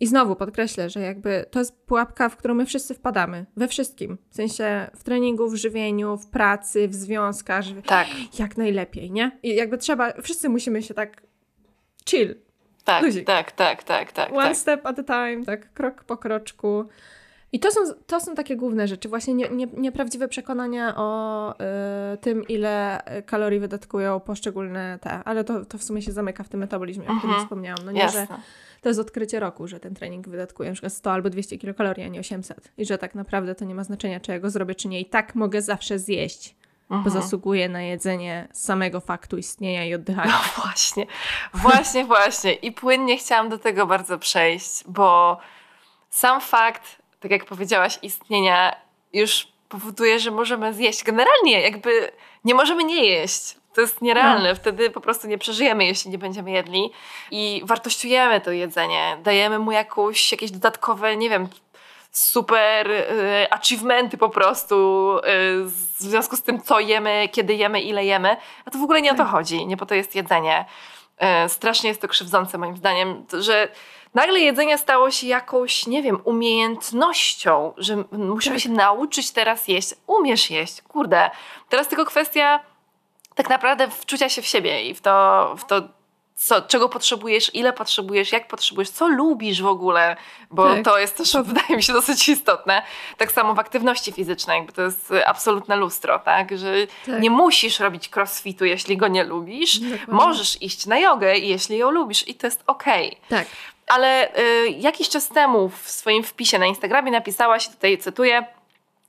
I znowu podkreślę, że jakby to jest pułapka, w którą my wszyscy wpadamy. We wszystkim. W sensie w treningu, w żywieniu, w pracy, w związkach. Tak. Jak najlepiej, nie? I jakby trzeba, wszyscy musimy się tak chill. Tak, tak, tak, tak, tak. One tak. step at a time, tak krok po kroczku. I to są, to są takie główne rzeczy, właśnie nie, nie, nieprawdziwe przekonania o y, tym, ile kalorii wydatkują poszczególne te, ale to, to w sumie się zamyka w tym metabolizmie, o którym mhm. wspomniałam. No nie, Jasne. że to jest odkrycie roku, że ten trening wydatkuje przykład 100 albo 200 kilokalorii, a nie 800. I że tak naprawdę to nie ma znaczenia, czy ja go zrobię, czy nie. I tak mogę zawsze zjeść, bo mhm. zasługuje na jedzenie samego faktu istnienia i oddychania. No właśnie, właśnie, właśnie. I płynnie chciałam do tego bardzo przejść, bo sam fakt, tak jak powiedziałaś, istnienia już powoduje, że możemy zjeść. Generalnie jakby nie możemy nie jeść. To jest nierealne. No. Wtedy po prostu nie przeżyjemy, jeśli nie będziemy jedli. I wartościujemy to jedzenie. Dajemy mu jakąś, jakieś dodatkowe, nie wiem, super y, achievementy po prostu y, w związku z tym, co jemy, kiedy jemy, ile jemy. A to w ogóle nie o to tak. chodzi. Nie po to jest jedzenie. Y, strasznie jest to krzywdzące moim zdaniem, że nagle jedzenie stało się jakąś, nie wiem, umiejętnością, że musimy tak. się nauczyć teraz jeść. Umiesz jeść, kurde. Teraz tylko kwestia tak naprawdę wczucia się w siebie i w to, w to co, czego potrzebujesz, ile potrzebujesz, jak potrzebujesz, co lubisz w ogóle, bo tak. to jest też, wydaje mi się, dosyć istotne. Tak samo w aktywności fizycznej, jakby to jest absolutne lustro, tak? Że tak. nie musisz robić crossfitu, jeśli go nie lubisz. Dokładnie. Możesz iść na jogę, jeśli ją lubisz i to jest okej. Okay. Tak. Ale y, jakiś czas temu w swoim wpisie na Instagramie napisałaś, tutaj cytuję,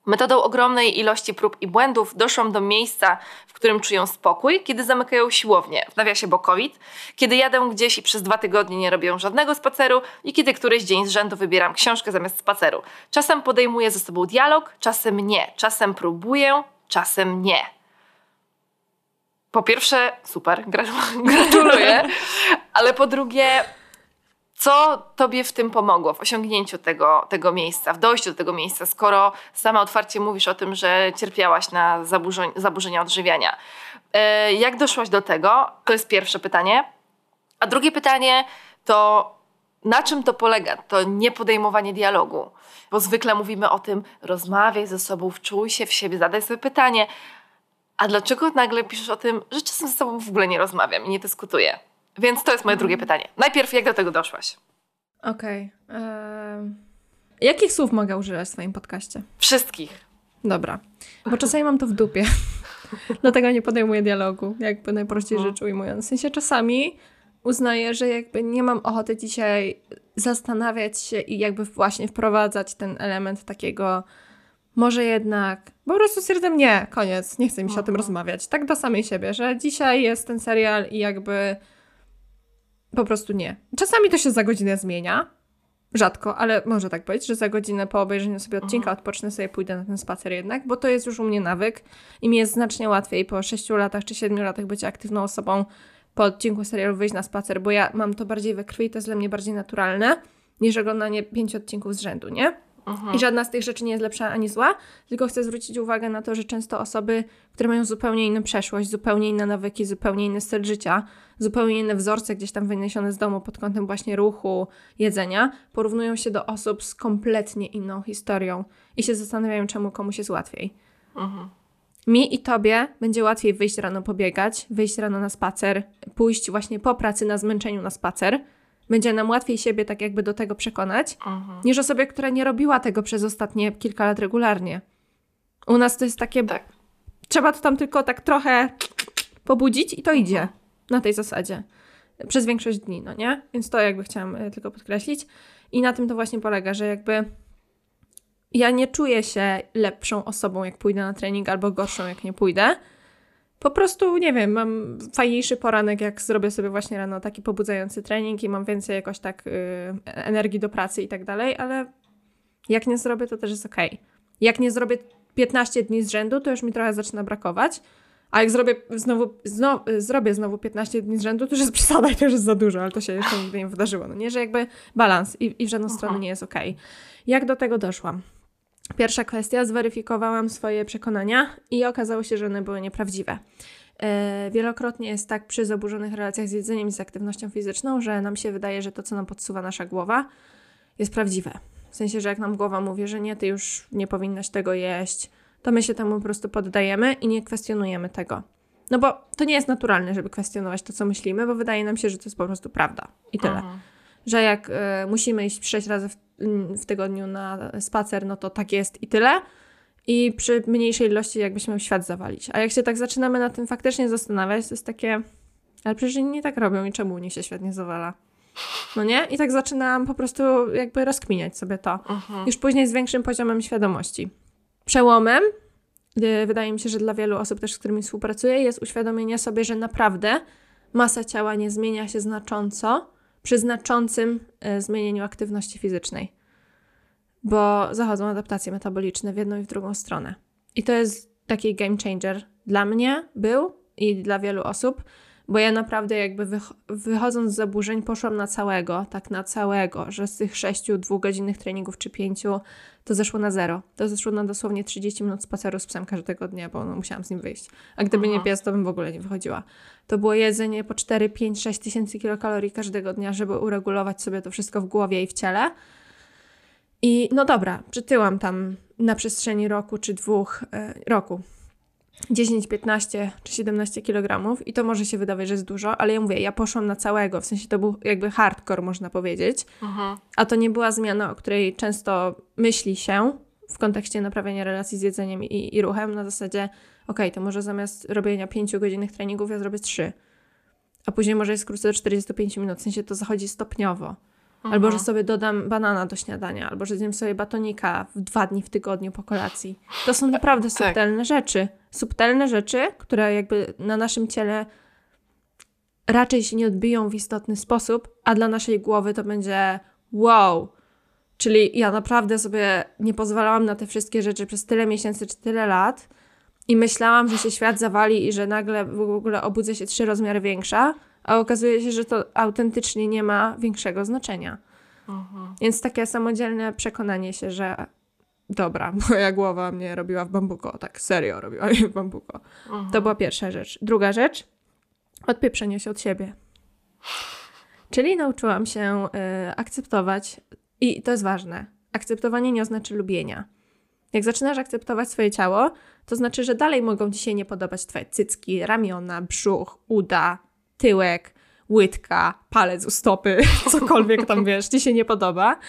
Metodą ogromnej ilości prób i błędów doszłam do miejsca, w którym czują spokój, kiedy zamykają siłownię, w nawiasie bo COVID, kiedy jadę gdzieś i przez dwa tygodnie nie robię żadnego spaceru i kiedy któryś dzień z rzędu wybieram książkę zamiast spaceru. Czasem podejmuję ze sobą dialog, czasem nie. Czasem próbuję, czasem nie. Po pierwsze, super, [LAUGHS] gratuluję, [LAUGHS] ale po drugie, co tobie w tym pomogło, w osiągnięciu tego, tego miejsca, w dojściu do tego miejsca, skoro sama otwarcie mówisz o tym, że cierpiałaś na zaburzenia, odżywiania? E, jak doszłaś do tego? To jest pierwsze pytanie. A drugie pytanie to na czym to polega? To niepodejmowanie dialogu. Bo zwykle mówimy o tym, rozmawiaj ze sobą, wczuj się w siebie, zadaj sobie pytanie. A dlaczego nagle piszesz o tym, że czasem ze sobą w ogóle nie rozmawiam i nie dyskutuję? Więc to jest moje drugie pytanie. Najpierw, jak do tego doszłaś? Okej. Okay. Eee, jakich słów mogę używać w swoim podcaście? Wszystkich. Dobra. Bo czasami mam to w dupie. [LAUGHS] Dlatego nie podejmuję dialogu, jakby najprościej rzecz ujmując. W sensie czasami uznaję, że jakby nie mam ochoty dzisiaj zastanawiać się i jakby właśnie wprowadzać ten element takiego może jednak, po prostu stwierdzam nie, koniec, nie chcę mi się o tym rozmawiać. Tak do samej siebie, że dzisiaj jest ten serial i jakby po prostu nie. Czasami to się za godzinę zmienia. Rzadko, ale może tak być, że za godzinę po obejrzeniu sobie odcinka mhm. odpocznę sobie, pójdę na ten spacer jednak, bo to jest już u mnie nawyk i mi jest znacznie łatwiej po 6 latach czy 7 latach być aktywną osobą po odcinku serialu wyjść na spacer, bo ja mam to bardziej we krwi i to jest dla mnie bardziej naturalne niż oglądanie 5 odcinków z rzędu, nie? I żadna z tych rzeczy nie jest lepsza ani zła, tylko chcę zwrócić uwagę na to, że często osoby, które mają zupełnie inną przeszłość, zupełnie inne nawyki, zupełnie inny styl życia, zupełnie inne wzorce gdzieś tam wyniesione z domu pod kątem właśnie ruchu, jedzenia, porównują się do osób z kompletnie inną historią i się zastanawiają, czemu komuś jest łatwiej. Mhm. mi i tobie będzie łatwiej wyjść rano pobiegać, wyjść rano na spacer, pójść właśnie po pracy na zmęczeniu na spacer. Będzie nam łatwiej siebie tak jakby do tego przekonać, Mhm. niż osobie, która nie robiła tego przez ostatnie kilka lat regularnie. U nas to jest takie, Tak. trzeba to tam tylko tak trochę pobudzić i to idzie na tej zasadzie. Przez większość dni, no nie? Więc to jakby chciałam e, tylko podkreślić. I na tym to właśnie polega, że jakby ja nie czuję się lepszą osobą, jak pójdę na trening, albo gorszą, jak nie pójdę. Po prostu, nie wiem, mam fajniejszy poranek, jak zrobię sobie właśnie rano taki pobudzający trening i mam więcej jakoś tak y, energii do pracy i tak dalej, ale jak nie zrobię, to też jest okej. Jak nie zrobię 15 dni z rzędu, to już mi trochę zaczyna brakować. A jak zrobię znowu, znowu, zrobię znowu 15 dni z rzędu, to już jest przesada i to już jest za dużo, ale to się jeszcze nigdy nie wydarzyło. No nie, że jakby balans i, i w żadną stronę nie jest okej. Jak do tego doszłam? Pierwsza kwestia, zweryfikowałam swoje przekonania i okazało się, że one były nieprawdziwe. E, wielokrotnie jest tak przy zaburzonych relacjach z jedzeniem i z aktywnością fizyczną, że nam się wydaje, że to, co nam podsuwa nasza głowa, jest prawdziwe. W sensie, że jak nam głowa mówi, że nie, ty już nie powinnaś tego jeść, to my się temu po prostu poddajemy i nie kwestionujemy tego. No bo to nie jest naturalne, żeby kwestionować to, co myślimy, bo wydaje nam się, że to jest po prostu prawda i tyle. Mhm. Że jak e, musimy iść sześć razy w, mm, w tygodniu na spacer, no to tak jest i tyle. I przy mniejszej ilości jakbyśmy świat zawalić. A jak się tak zaczynamy na tym faktycznie zastanawiać, to jest takie, ale przecież inni nie tak robią i czemu u nich się świat nie zawala? No nie? I tak zaczynałam po prostu jakby rozkminiać sobie to. Mhm. Już później z większym poziomem świadomości. Przełomem, y, wydaje mi się, że dla wielu osób też, z którymi współpracuję, jest uświadomienie sobie, że naprawdę masa ciała nie zmienia się znacząco przy znaczącym y, zmienieniu aktywności fizycznej. Bo zachodzą adaptacje metaboliczne w jedną i w drugą stronę. I to jest taki game changer dla mnie był i dla wielu osób, bo ja naprawdę jakby wych- wychodząc z zaburzeń poszłam na całego, tak na całego, że z tych sześciu dwugodzinnych treningów czy pięciu to zeszło na zero. To zeszło na dosłownie 30 minut spaceru z psem każdego dnia, bo no, musiałam z nim wyjść. A gdyby nie Mhm. pies, to bym w ogóle nie wychodziła. To było jedzenie po 4, 5, 6 tysięcy kilokalorii każdego dnia, żeby uregulować sobie to wszystko w głowie i w ciele. I no dobra, przytyłam tam na przestrzeni roku czy dwóch e, roku 10, 15 czy 17 kg i to może się wydawać, że jest dużo, ale ja mówię, ja poszłam na całego, w sensie to był jakby hardcore, można powiedzieć, Mhm. a to nie była zmiana, o której często myśli się w kontekście naprawiania relacji z jedzeniem i, i ruchem, na zasadzie, okej, to może zamiast robienia 5 godzinnych treningów ja zrobię 3, a później może je skrócę do 45 minut, w sensie to zachodzi stopniowo. Albo, że sobie dodam banana do śniadania, albo że zjem sobie batonika w dwa dni w tygodniu po kolacji. To są naprawdę Tak. subtelne rzeczy. Subtelne rzeczy, które jakby na naszym ciele raczej się nie odbiją w istotny sposób, a dla naszej głowy to będzie wow. Czyli ja naprawdę sobie nie pozwalałam na te wszystkie rzeczy przez tyle miesięcy czy tyle lat i myślałam, że się świat zawali i że nagle w ogóle obudzę się trzy rozmiary większa, a okazuje się, że to autentycznie nie ma większego znaczenia. Mhm. Więc takie samodzielne przekonanie się, że dobra, [LAUGHS] moja głowa mnie robiła w bambuko, tak serio robiła mnie w bambuko. Mhm. To była pierwsza rzecz. Druga rzecz, odpieprzenie się od siebie. Czyli nauczyłam się y, akceptować, i to jest ważne, akceptowanie nie oznacza lubienia. Jak zaczynasz akceptować swoje ciało, to znaczy, że dalej mogą ci się nie podobać twoje cycki, ramiona, brzuch, uda, tyłek, łydka, palec u stopy, [LAUGHS] cokolwiek tam wiesz, ci się nie podoba,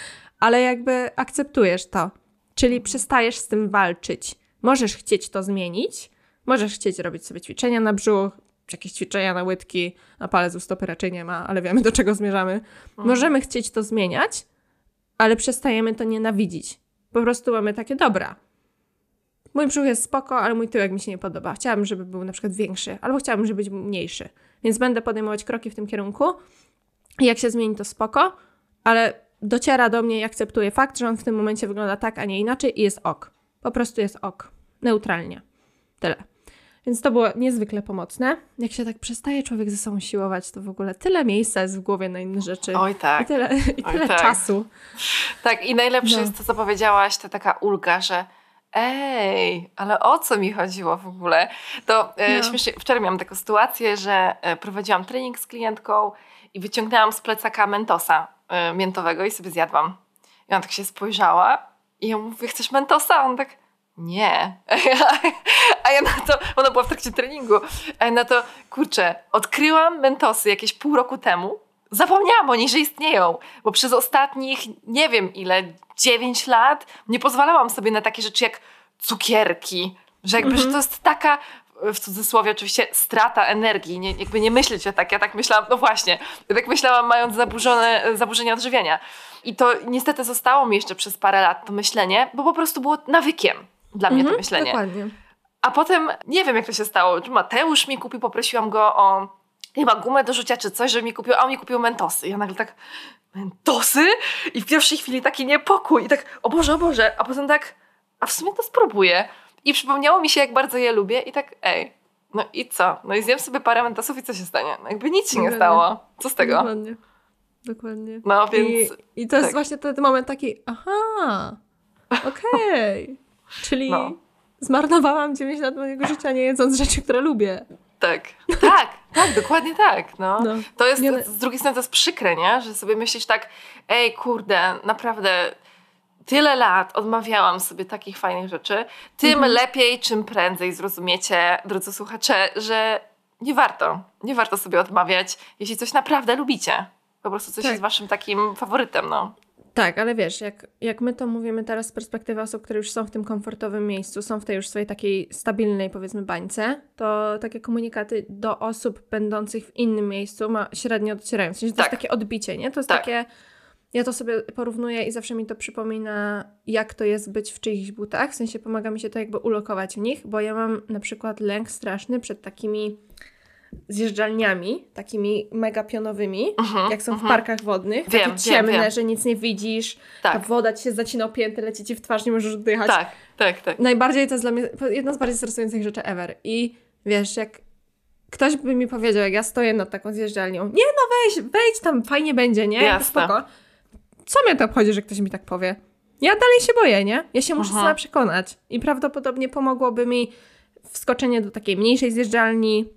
ale jakby akceptujesz to. Czyli przestajesz z tym walczyć. Możesz chcieć to zmienić, możesz chcieć robić sobie ćwiczenia na brzuch, czy jakieś ćwiczenia na łydki, na palec u stopy raczej nie ma, ale wiemy do czego zmierzamy. Możemy chcieć to zmieniać, ale przestajemy to nienawidzić. Po prostu mamy takie, dobra, mój brzuch jest spoko, ale mój tyłek mi się nie podoba. Chciałabym, żeby był na przykład większy, albo chciałabym, żeby był mniejszy. Więc będę podejmować kroki w tym kierunku. I jak się zmieni, to spoko, ale dociera do mnie i akceptuję fakt, że on w tym momencie wygląda tak, a nie inaczej i jest ok. Po prostu jest ok. Neutralnie. Tyle. Więc to było niezwykle pomocne. Jak się tak przestaje człowiek ze sobą siłować, to w ogóle tyle miejsca jest w głowie na inne rzeczy. Oj I tak. tyle, i tyle tak. czasu. Tak, i najlepsze No. jest to, co powiedziałaś, to taka ulga, że ej, ale o co mi chodziło w ogóle? To e, No. śmiesznie, wczoraj miałam taką sytuację, że e, prowadziłam trening z klientką i wyciągnęłam z plecaka mentosa e, miętowego i sobie zjadłam. I ona tak się spojrzała i ja mówię, chcesz mentosa? On tak, nie. [LAUGHS] A ja na to, ona była w trakcie treningu, a ja na to, kurczę, odkryłam mentosy jakieś pół roku temu, zapomniałam o nich, że istnieją, bo przez ostatnich, nie wiem ile, 9 lat nie pozwalałam sobie na takie rzeczy jak cukierki, że jakby, mhm. że to jest taka w cudzysłowie oczywiście strata energii, nie, jakby nie myśleć o tak. Ja tak myślałam, no właśnie, ja tak myślałam mając zaburzone, zaburzenia odżywiania. I to niestety zostało mi jeszcze przez parę lat to myślenie, bo po prostu było nawykiem dla mnie to mhm, myślenie. Dokładnie. A potem nie wiem, jak to się stało. Mateusz mi kupił, poprosiłam go o chyba gumę do rzucia czy coś, żeby mi kupił, a on mi kupił mentosy. I ja nagle tak, mentosy? I w pierwszej chwili taki niepokój. I tak, o Boże, o Boże. A potem tak, a w sumie to spróbuję. I przypomniało mi się, jak bardzo je lubię i tak, ej, no i co? No i zjem sobie parę mentosów i co się stanie? No jakby nic się nie stało. Co z tego? Dokładnie. Dokładnie. No więc... I, i to jest tak. właśnie ten moment taki, aha, [LAUGHS] okej. Okay. Czyli no. zmarnowałam 9 lat mojego życia nie jedząc rzeczy, które lubię. Tak, tak, tak, dokładnie tak. No. no. To jest, nie, z drugiej strony to jest przykre, nie? Że sobie myślisz tak, ej, kurde, naprawdę tyle lat odmawiałam sobie takich fajnych rzeczy, tym mhm. lepiej, czym prędzej zrozumiecie, drodzy słuchacze, że nie warto, nie warto sobie odmawiać, jeśli coś naprawdę lubicie. Po prostu coś tak. jest waszym takim faworytem, no. Tak, ale wiesz, jak, jak my to mówimy teraz z perspektywy osób, które już są w tym komfortowym miejscu, są w tej już swojej takiej stabilnej, powiedzmy, bańce, to takie komunikaty do osób będących w innym miejscu ma, średnio docierają. W sensie to tak. jest takie odbicie, nie? To jest tak. takie... Ja to sobie porównuję i zawsze mi to przypomina, jak to jest być w czyichś butach. W sensie pomaga mi się to jakby ulokować w nich, bo ja mam na przykład lęk straszny przed takimi zjeżdżalniami, takimi mega pionowymi, uh-huh, jak są uh-huh. w mhm. parkach wodnych. Wiem, takie ciemne, wiem, wiem. że nic nie widzisz. Tak. Ta woda ci się zacina o pięty, leci ci w twarz, nie możesz oddychać. Tak, tak, tak. Najbardziej to jest dla mnie jedna z bardziej stresujących rzeczy ever. I wiesz, jak ktoś by mi powiedział, jak ja stoję nad taką zjeżdżalnią, nie no weź, wejdź tam, fajnie będzie, nie? Jasne. Spoko. Co mnie to obchodzi, że ktoś mi tak powie? Ja dalej się boję, nie? Ja się muszę sama przekonać. I prawdopodobnie pomogłoby mi wskoczenie do takiej mniejszej zjeżdżalni,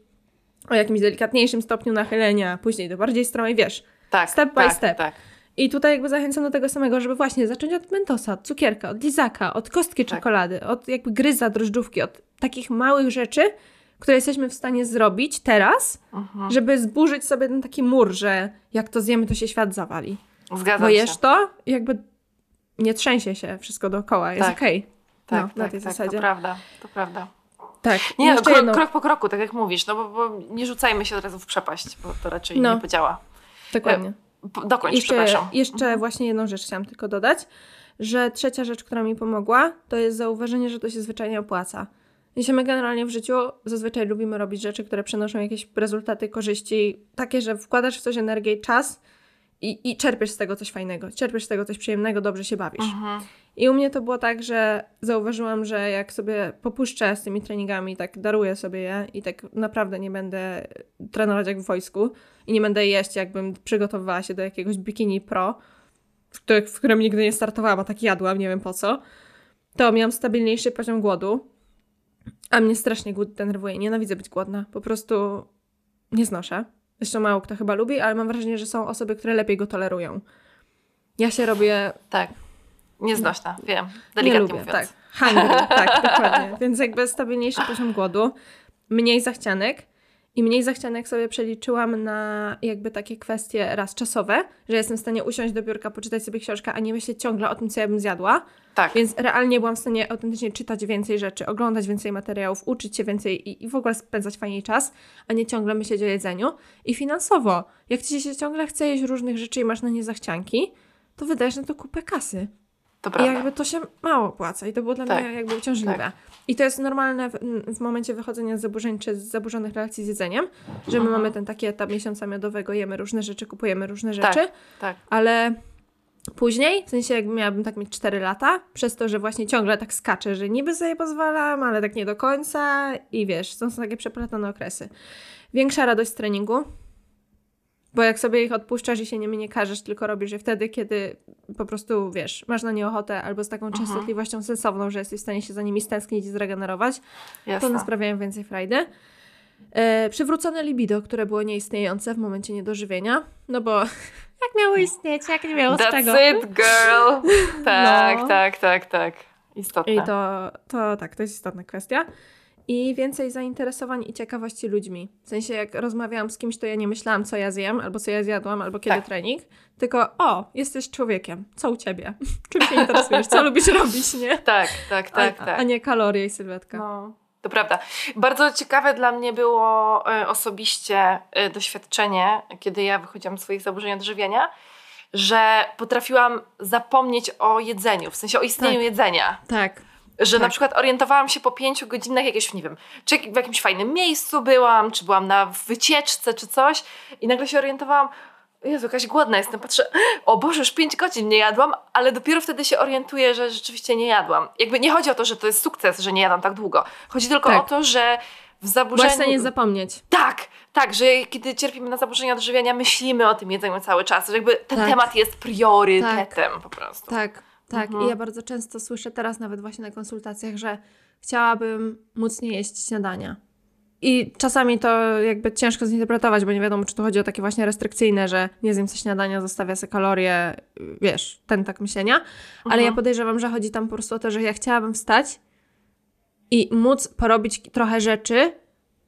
o jakimś delikatniejszym stopniu nachylenia, później do bardziej stromej, wiesz, tak, step by tak, step. Tak. I tutaj jakby zachęcam do tego samego, żeby właśnie zacząć od mentosa, od cukierka, od lizaka, od kostki tak. czekolady, od jakby gryza drożdżówki, od takich małych rzeczy, które jesteśmy w stanie zrobić teraz, mhm. żeby zburzyć sobie ten taki mur, że jak to zjemy, to się świat zawali. Zgadzam Bo jesz to, jakby nie trzęsie się wszystko dookoła, jest tak. okej. Okay. Tak, no, tak, na tej tak, zasadzie. to prawda, to prawda. Tak. Nie, no, krok, krok, po kroku, tak jak mówisz, no bo, bo, nie rzucajmy się od razu w przepaść, bo to raczej no. nie podziała. Dokładnie. E, dokończ, jeszcze, przepraszam. Jeszcze mhm. właśnie jedną rzecz chciałam tylko dodać, że trzecia rzecz, która mi pomogła, to jest zauważenie, że to się zwyczajnie opłaca. Jeśli my generalnie w życiu zazwyczaj lubimy robić rzeczy, które przynoszą jakieś rezultaty, korzyści, takie, że wkładasz w coś energię i czas i, i czerpiesz z tego coś fajnego, czerpiesz z tego coś przyjemnego, dobrze się bawisz. Mhm. I u mnie to było tak, że zauważyłam, że jak sobie popuszczę z tymi treningami, tak daruję sobie je i tak naprawdę nie będę trenować jak w wojsku i nie będę jeść, jakbym przygotowywała się do jakiegoś bikini pro, w, których, w którym nigdy nie startowałam, a tak jadłam, nie wiem po co, to miałam stabilniejszy poziom głodu, a mnie strasznie głód denerwuje. Nienawidzę być głodna. Po prostu nie znoszę. Zresztą mało kto chyba lubi, ale mam wrażenie, że są osoby, które lepiej go tolerują. Ja się robię... Tak Nieznośna, no. wiem. Delikatnie lubię, mówiąc. Tak, hungry, [LAUGHS] tak, dokładnie. Więc jakby stabilniejszy poziom głodu, mniej zachcianek i mniej zachcianek sobie przeliczyłam na jakby takie kwestie raz czasowe, że jestem w stanie usiąść do biurka, poczytać sobie książkę, a nie myśleć ciągle o tym, co ja bym zjadła. Tak. Więc realnie byłam w stanie autentycznie czytać więcej rzeczy, oglądać więcej materiałów, uczyć się więcej i, i w ogóle spędzać fajniej czas, a nie ciągle myśleć o jedzeniu. I finansowo, jak ci się ciągle chce jeść różnych rzeczy i masz na nie zachcianki, to wydajesz na to kupę kasy. To prawda. I jakby to się mało opłaca i to było dla tak. mnie jakby uciążliwe. Tak. I to jest normalne w, w, momencie wychodzenia z zaburzeń czy z zaburzonych relacji z jedzeniem, że my mhm. mamy ten taki etap miesiąca miodowego, jemy różne rzeczy, kupujemy różne tak, rzeczy, tak. ale później, w sensie jakby miałabym tak mieć 4 lata, przez to, że właśnie ciągle tak skaczę, że niby sobie pozwalam, ale tak nie do końca i wiesz, są, są takie przeplatane okresy. Większa radość z treningu, bo jak sobie ich odpuszczasz i się nimi nie każesz, tylko robisz je wtedy, kiedy po prostu, wiesz, masz na nie ochotę albo z taką mhm. częstotliwością sensowną, że jesteś w stanie się za nimi stęsknić i zregenerować, Jasne. to one sprawiają więcej frajdy. E, przywrócone libido, które było nieistniejące w momencie niedożywienia, no bo [LAUGHS] jak miało istnieć, jak nie miało That's z czego. That's it, girl! [LAUGHS] Tak, no. tak, tak, tak. istotne. I to, to tak, to jest istotna kwestia. I więcej zainteresowań i ciekawości ludźmi. W sensie, jak rozmawiałam z kimś, to ja nie myślałam, co ja zjem, albo co ja zjadłam, albo kiedy Tak. trening, tylko o, jesteś człowiekiem, co u ciebie? [LAUGHS] Czym się interesujesz, co lubisz [LAUGHS] robić, nie? Tak, tak, tak, a, tak. a nie kalorie i sylwetka. No, to prawda. Bardzo ciekawe dla mnie było e, osobiście e, doświadczenie, kiedy ja wychodziłam z swoich zaburzeń odżywiania, że potrafiłam zapomnieć o jedzeniu, w sensie o istnieniu Tak. jedzenia. Tak. Że na Tak. przykład orientowałam się po pięciu godzinach jakieś, nie wiem, czy w jakimś fajnym miejscu byłam, czy byłam na wycieczce, czy coś i nagle się orientowałam, Jezu, jakaś głodna jestem, patrzę, o Boże, już pięć godzin nie jadłam, ale dopiero wtedy się orientuję, że rzeczywiście nie jadłam. Jakby nie chodzi o to, że to jest sukces, że nie jadłam tak długo. Chodzi tylko Tak. o to, że w zaburzeniu... w stanie zapomnieć. Tak, tak, że kiedy cierpimy na zaburzenia odżywiania, myślimy o tym jedzeniu cały czas, że jakby ten Tak. temat jest priorytetem po prostu. Tak, tak. Mhm. I ja bardzo często słyszę teraz nawet właśnie na konsultacjach, że chciałabym móc nie jeść śniadania. I czasami to jakby ciężko zinterpretować, bo nie wiadomo, czy to chodzi o takie właśnie restrykcyjne, że nie zjem sobie śniadania, zostawia sobie kalorie, wiesz, ten tak myślenia. Ale Mhm. ja podejrzewam, że chodzi tam po prostu o to, że ja chciałabym wstać i móc porobić trochę rzeczy,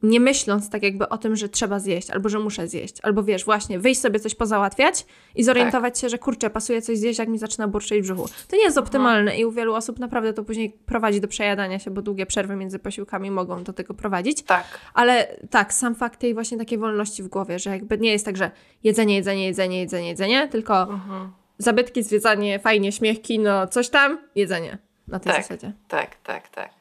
nie myśląc tak jakby o tym, że trzeba zjeść, albo że muszę zjeść, albo wiesz, właśnie wyjść sobie coś pozałatwiać i zorientować się, że kurczę, pasuje coś zjeść, jak mi zaczyna burczyć w brzuchu. To nie jest optymalne i u wielu osób naprawdę to później prowadzi do przejadania się, bo długie przerwy między posiłkami mogą do tego prowadzić. Tak. Ale tak, sam fakt tej właśnie takiej wolności w głowie, że jakby nie jest tak, że jedzenie, jedzenie, jedzenie, jedzenie, jedzenie, tylko Mhm. zabytki, zwiedzanie, fajnie, śmiech, kino, coś tam, jedzenie. Na tej Tak. zasadzie. Tak, tak, tak.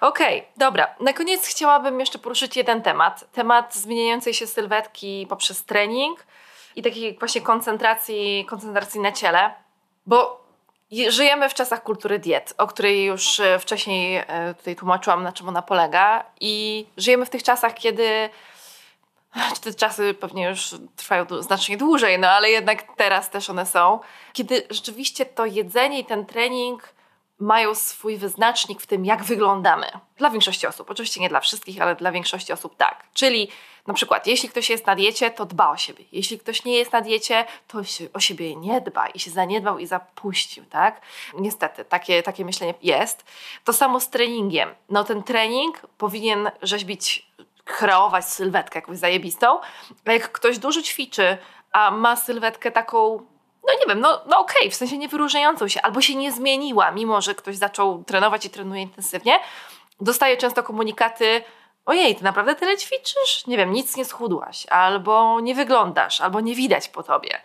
Okej, dobra. Na koniec chciałabym jeszcze poruszyć jeden temat. Temat zmieniającej się sylwetki poprzez trening i takiej właśnie koncentracji, koncentracji na ciele, bo je- żyjemy w czasach kultury diet, o której już e, wcześniej e, tutaj tłumaczyłam, na czym ona polega i żyjemy w tych czasach, kiedy [LAUGHS] te czasy pewnie już trwają znacznie dłużej, no ale jednak teraz też one są, kiedy rzeczywiście to jedzenie i ten trening mają swój wyznacznik w tym, jak wyglądamy. Dla większości osób, oczywiście nie dla wszystkich, ale dla większości osób tak. Czyli na przykład, jeśli ktoś jest na diecie, to dba o siebie. Jeśli ktoś nie jest na diecie, to się, o siebie nie dba i się zaniedbał i zapuścił, tak? Niestety, takie, takie myślenie jest. To samo z treningiem. No ten trening powinien rzeźbić, kreować sylwetkę jakąś zajebistą, jak ktoś dużo ćwiczy, a ma sylwetkę taką no nie wiem, no, no okej, w sensie nie wyróżniającą się, albo się nie zmieniła, mimo że ktoś zaczął trenować i trenuje intensywnie, dostaje często komunikaty, ojej, ty naprawdę tyle ćwiczysz? Nie wiem, nic nie schudłaś, albo nie wyglądasz, albo nie widać po tobie.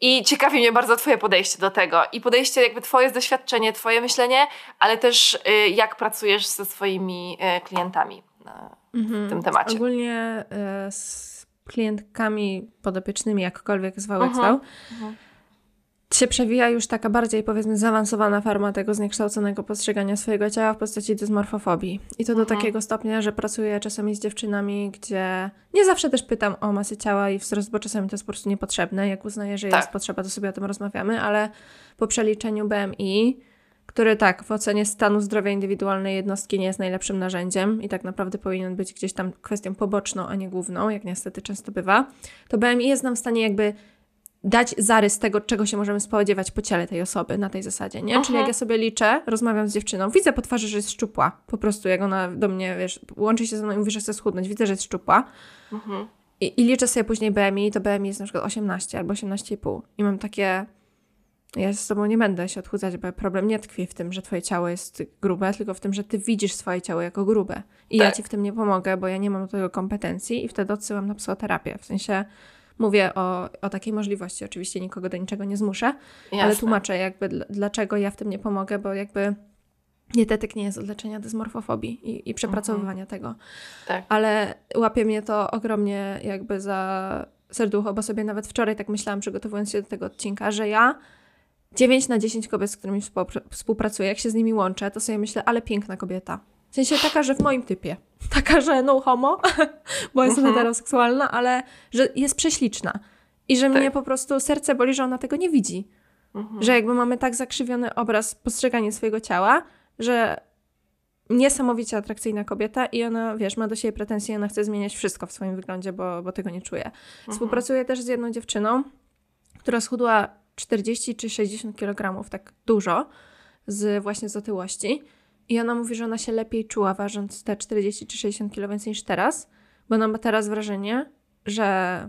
I ciekawi mnie bardzo twoje podejście do tego i podejście jakby twoje doświadczenie, twoje myślenie, ale też y, jak pracujesz ze swoimi y, klientami na, w tym temacie. Ogólnie e, z klientkami podopiecznymi, jakkolwiek zwał, jak Mhm. zwał, Mhm. Się przewija już taka bardziej, powiedzmy, zaawansowana forma tego zniekształconego postrzegania swojego ciała w postaci dysmorfofobii. I to do Mhm. takiego stopnia, że pracuję czasami z dziewczynami, gdzie nie zawsze też pytam o masę ciała i wzrost, bo czasami to jest po prostu niepotrzebne. Jak uznaję, że Tak. jest potrzeba, to sobie o tym rozmawiamy, ale po przeliczeniu BMI, który tak, w ocenie stanu zdrowia indywidualnej jednostki nie jest najlepszym narzędziem i tak naprawdę powinien być gdzieś tam kwestią poboczną, a nie główną, jak niestety często bywa, to BMI jest nam w stanie jakby dać zarys tego, czego się możemy spodziewać po ciele tej osoby na tej zasadzie, nie? Czyli Mhm. jak ja sobie liczę, rozmawiam z dziewczyną, widzę po twarzy, że jest szczupła, po prostu jak ona do mnie, wiesz, łączy się ze mną i mówi, że chce schudnąć, widzę, że jest szczupła Mhm. i, i liczę sobie później BMI, to BMI jest na przykład 18 albo 18,5 i mam takie, ja z tobą nie będę się odchudzać, bo problem nie tkwi w tym, że twoje ciało jest grube, tylko w tym, że ty widzisz swoje ciało jako grube i ja Tak. ci w tym nie pomogę, bo ja nie mam do tego kompetencji i wtedy odsyłam na psychoterapię, w sensie mówię o, o takiej możliwości, oczywiście nikogo do niczego nie zmuszę, ale Jasne. tłumaczę jakby dl- dlaczego ja w tym nie pomogę, bo jakby dietetyk nie jest od leczenia dysmorfofobii i, i przepracowywania tego. Tak. Ale łapie mnie to ogromnie jakby za serducho, bo sobie nawet wczoraj tak myślałam, przygotowując się do tego odcinka, że ja 9 na 10 kobiet, z którymi współpr- współpracuję, jak się z nimi łączę, to sobie myślę, ale piękna kobieta. W sensie taka, że w moim typie. [LAUGHS] Taka, że no homo, [LAUGHS] bo jestem Mhm. heteroseksualna, ale że jest prześliczna. I że Tak. mnie po prostu serce boli, że ona tego nie widzi. Mhm. Że jakby mamy tak zakrzywiony obraz postrzegania swojego ciała, że niesamowicie atrakcyjna kobieta i ona, wiesz, ma do siebie pretensje, ona chce zmieniać wszystko w swoim wyglądzie, bo, bo tego nie czuje. Współpracuję też z jedną dziewczyną, która schudła 40 czy 60 kg, tak dużo. z właśnie z otyłości. I ona mówi, że ona się lepiej czuła, ważąc te 40 czy 60 kg więcej niż teraz, bo ona ma teraz wrażenie, że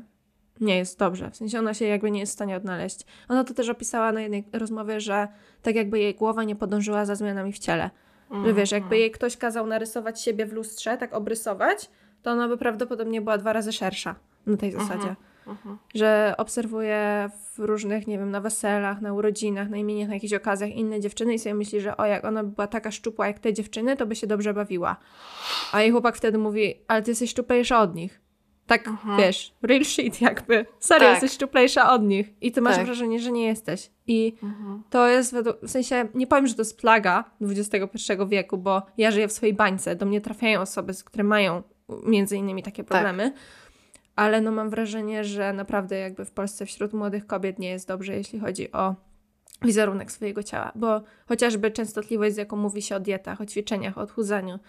nie jest dobrze. W sensie ona się jakby nie jest w stanie odnaleźć. Ona to też opisała na jednej rozmowie, że tak jakby jej głowa nie podążyła za zmianami w ciele. Mm. Że wiesz, jakby jej ktoś kazał narysować siebie w lustrze, tak obrysować, to ona by prawdopodobnie była dwa razy szersza na tej mhm. zasadzie. Mhm. Że obserwuje w różnych, nie wiem, na weselach, na urodzinach, na imieniach, na jakichś okazjach inne dziewczyny i sobie myśli, że o, jak ona by była taka szczupła jak te dziewczyny, to by się dobrze bawiła. A jej chłopak wtedy mówi, ale ty jesteś szczuplejsza od nich. Tak, mhm. wiesz, real shit jakby. Sorry, tak. jesteś szczuplejsza od nich. I ty masz tak. wrażenie, że nie jesteś. I mhm. to jest, w sensie, nie powiem, że to jest plaga XXI wieku, bo ja żyję w swojej bańce. Do mnie trafiają osoby, które mają między innymi takie tak. problemy. Tak. Ale no mam wrażenie, że naprawdę jakby w Polsce wśród młodych kobiet nie jest dobrze, jeśli chodzi o wizerunek swojego ciała. Bo chociażby częstotliwość, z jaką mówi się o dietach, o ćwiczeniach, o odchudzaniu,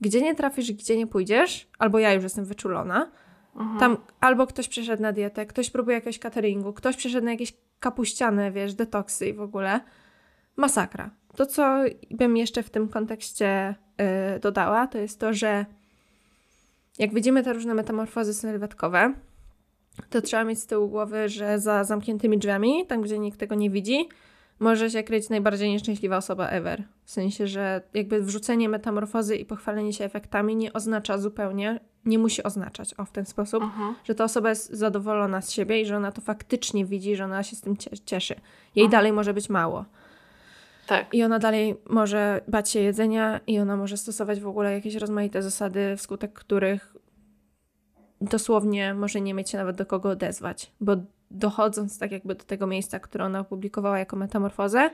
gdzie nie trafisz, gdzie nie pójdziesz, albo ja już jestem wyczulona, Mhm. Tam albo ktoś przeszedł na dietę, ktoś próbuje jakiegoś cateringu, ktoś przeszedł na jakieś kapuściane, wiesz, detoksy i w ogóle. Masakra. To, co bym jeszcze w tym kontekście yy, dodała, to jest to, że jak widzimy te różne metamorfozy sylwetkowe, to trzeba mieć z tyłu głowy, że za zamkniętymi drzwiami, tam gdzie nikt tego nie widzi, może się kryć najbardziej nieszczęśliwa osoba ever. W sensie, że jakby wrzucenie metamorfozy i pochwalenie się efektami nie oznacza zupełnie, nie musi oznaczać o w ten sposób, uh-huh. że ta osoba jest zadowolona z siebie i że ona to faktycznie widzi, że ona się z tym cieszy. Jej uh-huh. dalej może być mało. Tak. I ona dalej może bać się jedzenia i ona może stosować w ogóle jakieś rozmaite zasady, wskutek których dosłownie może nie mieć się nawet do kogo odezwać, bo dochodząc tak jakby do tego miejsca, które ona opublikowała jako metamorfozę,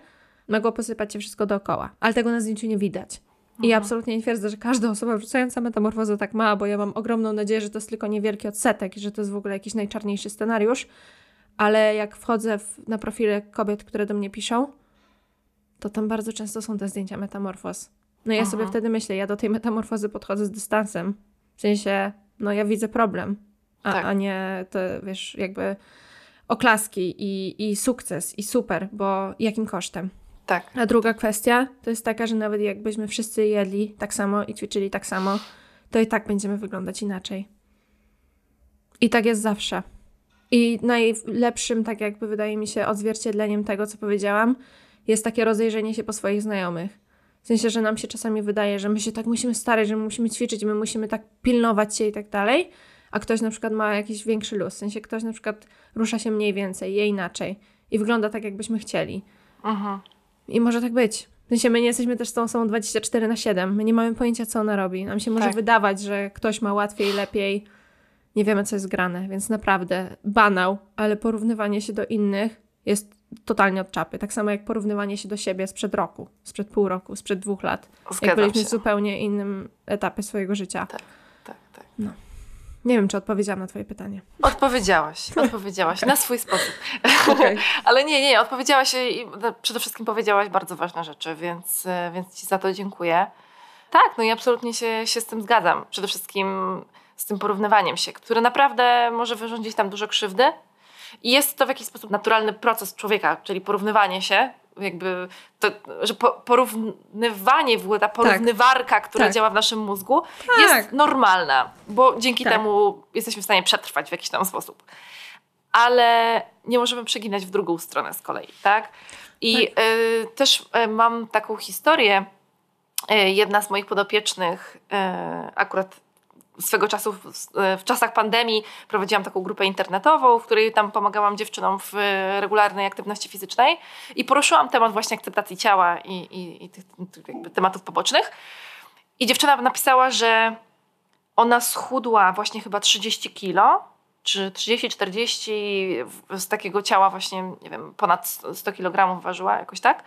mogło posypać się wszystko dookoła. Ale tego na zdjęciu nie widać. I ja absolutnie nie twierdzę, że każda osoba wrzucająca metamorfozę tak ma, bo ja mam ogromną nadzieję, że to jest tylko niewielki odsetek i że to jest w ogóle jakiś najczarniejszy scenariusz. Ale jak wchodzę w, na profile kobiet, które do mnie piszą, to tam bardzo często są te zdjęcia metamorfoz. No i ja Aha. sobie wtedy myślę, ja do tej metamorfozy podchodzę z dystansem. W sensie, no ja widzę problem, a, tak. a nie to, wiesz, jakby oklaski i, i sukces i super, bo jakim kosztem? Tak. A druga kwestia to jest taka, że nawet jakbyśmy wszyscy jedli tak samo i ćwiczyli tak samo, to i tak będziemy wyglądać inaczej. I tak jest zawsze. I najlepszym, tak jakby wydaje mi się, odzwierciedleniem tego, co powiedziałam, jest takie rozejrzenie się po swoich znajomych. W sensie, że nam się czasami wydaje, że my się tak musimy starać, że my musimy ćwiczyć, my musimy tak pilnować się i tak dalej, a ktoś na przykład ma jakiś większy luz. W sensie ktoś na przykład rusza się mniej więcej, je inaczej i wygląda tak, jakbyśmy chcieli. Aha. I może tak być. W sensie my nie jesteśmy też z tą osobą 24 na 7. My nie mamy pojęcia, co ona robi. Nam się może tak. wydawać, że ktoś ma łatwiej, lepiej. Nie wiemy, co jest grane, więc naprawdę banał, ale porównywanie się do innych jest totalnie od czapy. Tak samo jak porównywanie się do siebie sprzed roku, sprzed pół roku, sprzed dwóch lat. Zgadzam jak byliśmy się. w zupełnie innym etapie swojego życia. Tak, tak, tak. No. Nie wiem, czy odpowiedziałam na Twoje pytanie. Odpowiedziałaś, [LAUGHS] odpowiedziałaś okay. na swój sposób. Okay. [LAUGHS] Ale nie, nie, odpowiedziałaś i przede wszystkim powiedziałaś bardzo ważne rzeczy, więc, więc Ci za to dziękuję. Tak, no i absolutnie się, się z tym zgadzam. Przede wszystkim z tym porównywaniem się, które naprawdę może wyrządzić tam dużo krzywdy. I jest to w jakiś sposób naturalny proces człowieka, czyli porównywanie się jakby to, że porównywanie w ogóle, ta tak. porównywarka, tak. która tak. działa w naszym mózgu tak. jest normalna, bo dzięki tak. temu jesteśmy w stanie przetrwać w jakiś tam sposób. Ale nie możemy przeginać w drugą stronę z kolei, tak? I tak. y, też y, mam taką historię, y, jedna z moich podopiecznych y, akurat swego czasu w, w, czasach pandemii prowadziłam taką grupę internetową, w której tam pomagałam dziewczynom w regularnej aktywności fizycznej i poruszyłam temat właśnie akceptacji ciała i, i, i tych, tych tematów pobocznych. I dziewczyna napisała, że ona schudła właśnie chyba 30 kilo, czy 30-40 z takiego ciała właśnie, nie wiem, ponad 100 kg ważyła jakoś tak.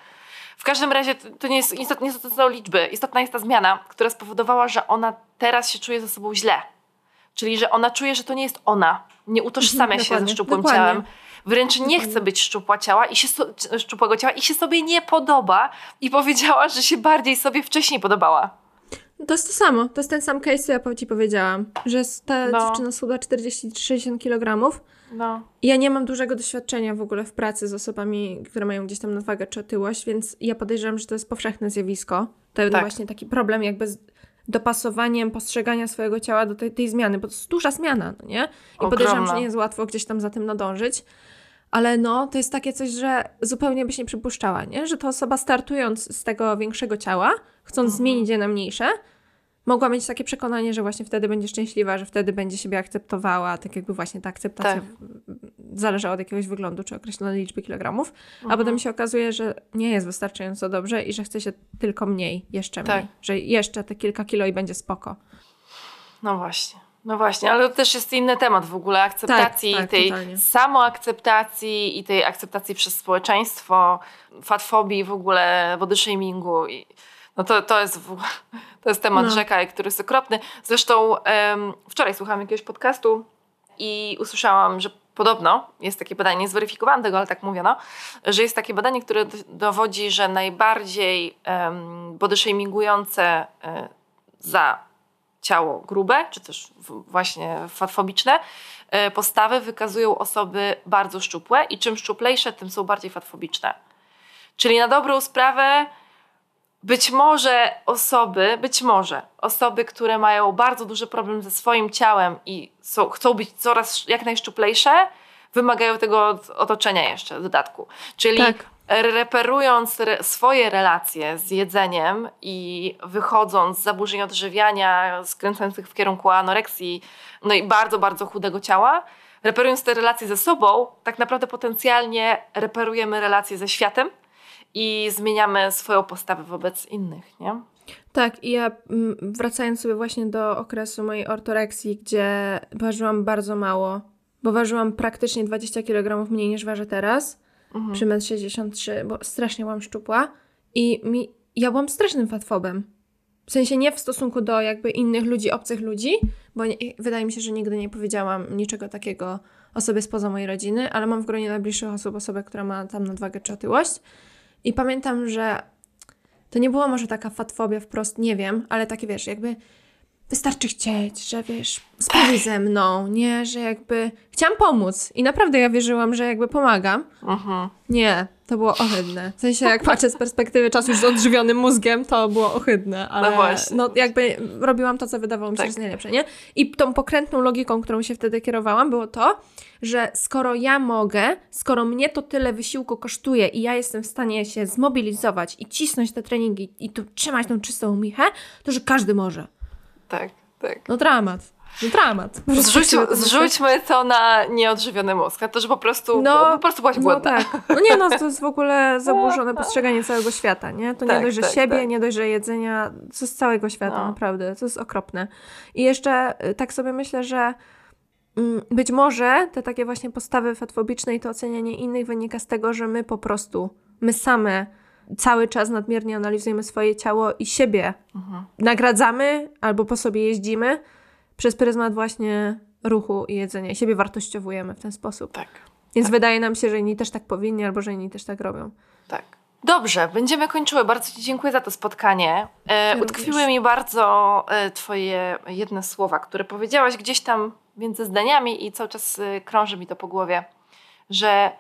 W każdym razie to nie, jest, istotne, nie są liczby. Istotna jest ta zmiana, która spowodowała, że ona teraz się czuje ze sobą źle. Czyli, że ona czuje, że to nie jest ona. Nie utożsamia się ze szczupłym dokładnie. ciałem. Wręcz nie chce być szczupła ciała i się szczupłego ciała i się sobie nie podoba. I powiedziała, że się bardziej sobie wcześniej podobała. To jest to samo. To jest ten sam case, co ja ci powiedziałam. Że ta No. dziewczyna schudła 40-60 kg. No. Ja nie mam dużego doświadczenia w ogóle w pracy z osobami, które mają gdzieś tam nadwagę czy otyłość, więc ja podejrzewam, że to jest powszechne zjawisko. To jest Tak. właśnie taki problem jakby z dopasowaniem postrzegania swojego ciała do tej, tej zmiany, bo to jest duża zmiana, no nie? I podejrzewam, Ogromna. że nie jest łatwo gdzieś tam za tym nadążyć. Ale no, to jest takie coś, że zupełnie byś nie przypuszczała, nie? Że ta osoba startując z tego większego ciała, chcąc Mhm. zmienić je na mniejsze, mogła mieć takie przekonanie, że właśnie wtedy będzie szczęśliwa, że wtedy będzie siebie akceptowała, tak jakby właśnie ta akceptacja Tak. zależała od jakiegoś wyglądu czy określonej liczby kilogramów, a Mhm. potem się okazuje, że nie jest wystarczająco dobrze i że chce się tylko mniej, jeszcze mniej, Tak. że jeszcze te kilka kilo i będzie spoko. No właśnie. No właśnie, ale to też jest inny temat w ogóle akceptacji, Tak, tak, tej totalnie. samoakceptacji i tej akceptacji przez społeczeństwo, fatfobii w ogóle, body shamingu i no to, to jest [LAUGHS] to jest temat No. rzeka, który jest okropny. Zresztą em, wczoraj słuchałam jakiegoś podcastu i usłyszałam, że podobno jest takie badanie, nie zweryfikowałam tego, ale tak mówiono, że jest takie badanie, które dowodzi, że najbardziej um, body shamingujące e, za ciało grube, czy też właśnie fatfobiczne e, postawy wykazują osoby bardzo szczupłe i czym szczuplejsze, tym są bardziej fatfobiczne. Czyli na dobrą sprawę być może osoby, być może osoby, które mają bardzo duży problem ze swoim ciałem i są, chcą być coraz jak najszczuplejsze, wymagają tego od otoczenia jeszcze w dodatku. Czyli Tak. reperując re, swoje relacje z jedzeniem i wychodząc z zaburzeń odżywiania skręcających w kierunku anoreksji, no i bardzo, bardzo chudego ciała, reperując te relacje ze sobą, tak naprawdę potencjalnie reperujemy relacje ze światem i zmieniamy swoją postawę wobec innych, nie? Tak, i ja mm, wracając sobie właśnie do okresu mojej ortoreksji, gdzie ważyłam bardzo mało, bo ważyłam praktycznie 20 kg mniej niż ważę teraz, Mhm. przy 1,63 m, bo strasznie byłam szczupła i mi, ja byłam strasznym fatfobem. W sensie nie w stosunku do jakby innych ludzi, obcych ludzi, bo nie, wydaje mi się, że nigdy nie powiedziałam niczego takiego osobie spoza mojej rodziny, ale mam w gronie najbliższych osób osobę, która ma tam nadwagę czy otyłość. I pamiętam, że to nie była może taka fatfobia wprost, nie wiem, ale takie wiesz, jakby wystarczy chcieć, że wiesz, spróbuj ze mną, nie, że jakby chciałam pomóc i naprawdę ja wierzyłam, że jakby pomagam. Mhm. Nie, to było ohydne. W sensie, jak [LAUGHS] patrzę z perspektywy czasu już z odżywionym mózgiem, to było ohydne, ale No właśnie. no jakby robiłam to, co wydawało mi się, Tak. że najlepsze, nie? I tą pokrętną logiką, którą się wtedy kierowałam, było to, że skoro ja mogę, skoro mnie to tyle wysiłku kosztuje i ja jestem w stanie się zmobilizować i cisnąć te treningi i tu trzymać tą czystą michę, to że każdy może. Tak, tak. No dramat. No dramat. Zrzuć, zrzućmy to na nieodżywiony mózg, to, że po prostu, No, po prostu byłaś No głodna. tak. No nie no, to jest w ogóle [LAUGHS] zaburzone postrzeganie całego świata, nie? To nie Tak, dość, że tak, siebie, tak. nie dość, że jedzenia, to z całego świata, No. naprawdę. To jest okropne. I jeszcze y, tak sobie myślę, że mm, być może te takie właśnie postawy fatfobiczne i to ocenianie innych wynika z tego, że my po prostu, my same cały czas nadmiernie analizujemy swoje ciało i siebie Mhm. nagradzamy albo po sobie jeździmy przez pryzmat właśnie ruchu i jedzenia. I siebie wartościowujemy w ten sposób. Tak, Więc wydaje nam się, że inni też tak powinni, albo że inni też tak robią. tak. Dobrze, będziemy kończyły. Bardzo Ci dziękuję za to spotkanie. E, utkwiły mi bardzo e, Twoje jedne słowa, które powiedziałaś gdzieś tam między zdaniami i cały czas e, krąży mi to po głowie, że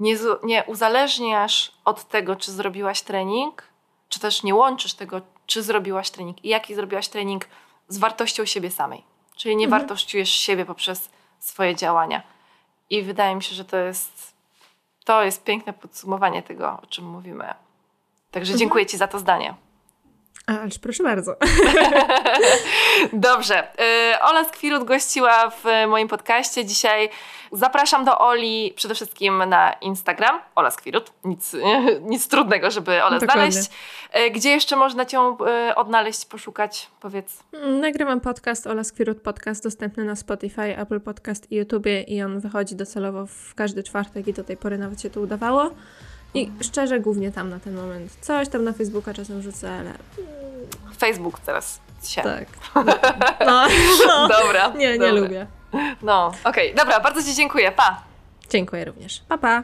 nie, nie uzależniasz od tego, czy zrobiłaś trening, czy też nie łączysz tego, czy zrobiłaś trening i jaki zrobiłaś trening z wartością siebie samej. Czyli nie Mhm. wartościujesz siebie poprzez swoje działania. I wydaje mi się, że to jest, to jest piękne podsumowanie tego, o czym mówimy. Także dziękuję Ci za to zdanie. Ależ proszę bardzo. [LAUGHS] Dobrze. Y, Ola Skwirut gościła w moim podcaście. Dzisiaj zapraszam do Oli przede wszystkim na Instagram. Ola Skwirut. Nic, [LAUGHS] nic trudnego, żeby Olę Dokładnie. znaleźć. Y, Gdzie jeszcze można Cię y, odnaleźć, poszukać? Powiedz. Mm, Nagrywam podcast Ola Skwirut Podcast dostępny na Spotify, Apple Podcast i YouTubie i on wychodzi docelowo w każdy czwartek i do tej pory nawet się to udawało. I szczerze głównie tam na ten moment. Coś tam na Facebooka czasem rzucę, ale Facebook teraz się. tak. [LAUGHS] No, no. Dobra. Nie, nie dobra. lubię. No, okej. Dobra, bardzo Ci dziękuję. Pa! Dziękuję również. Pa, pa.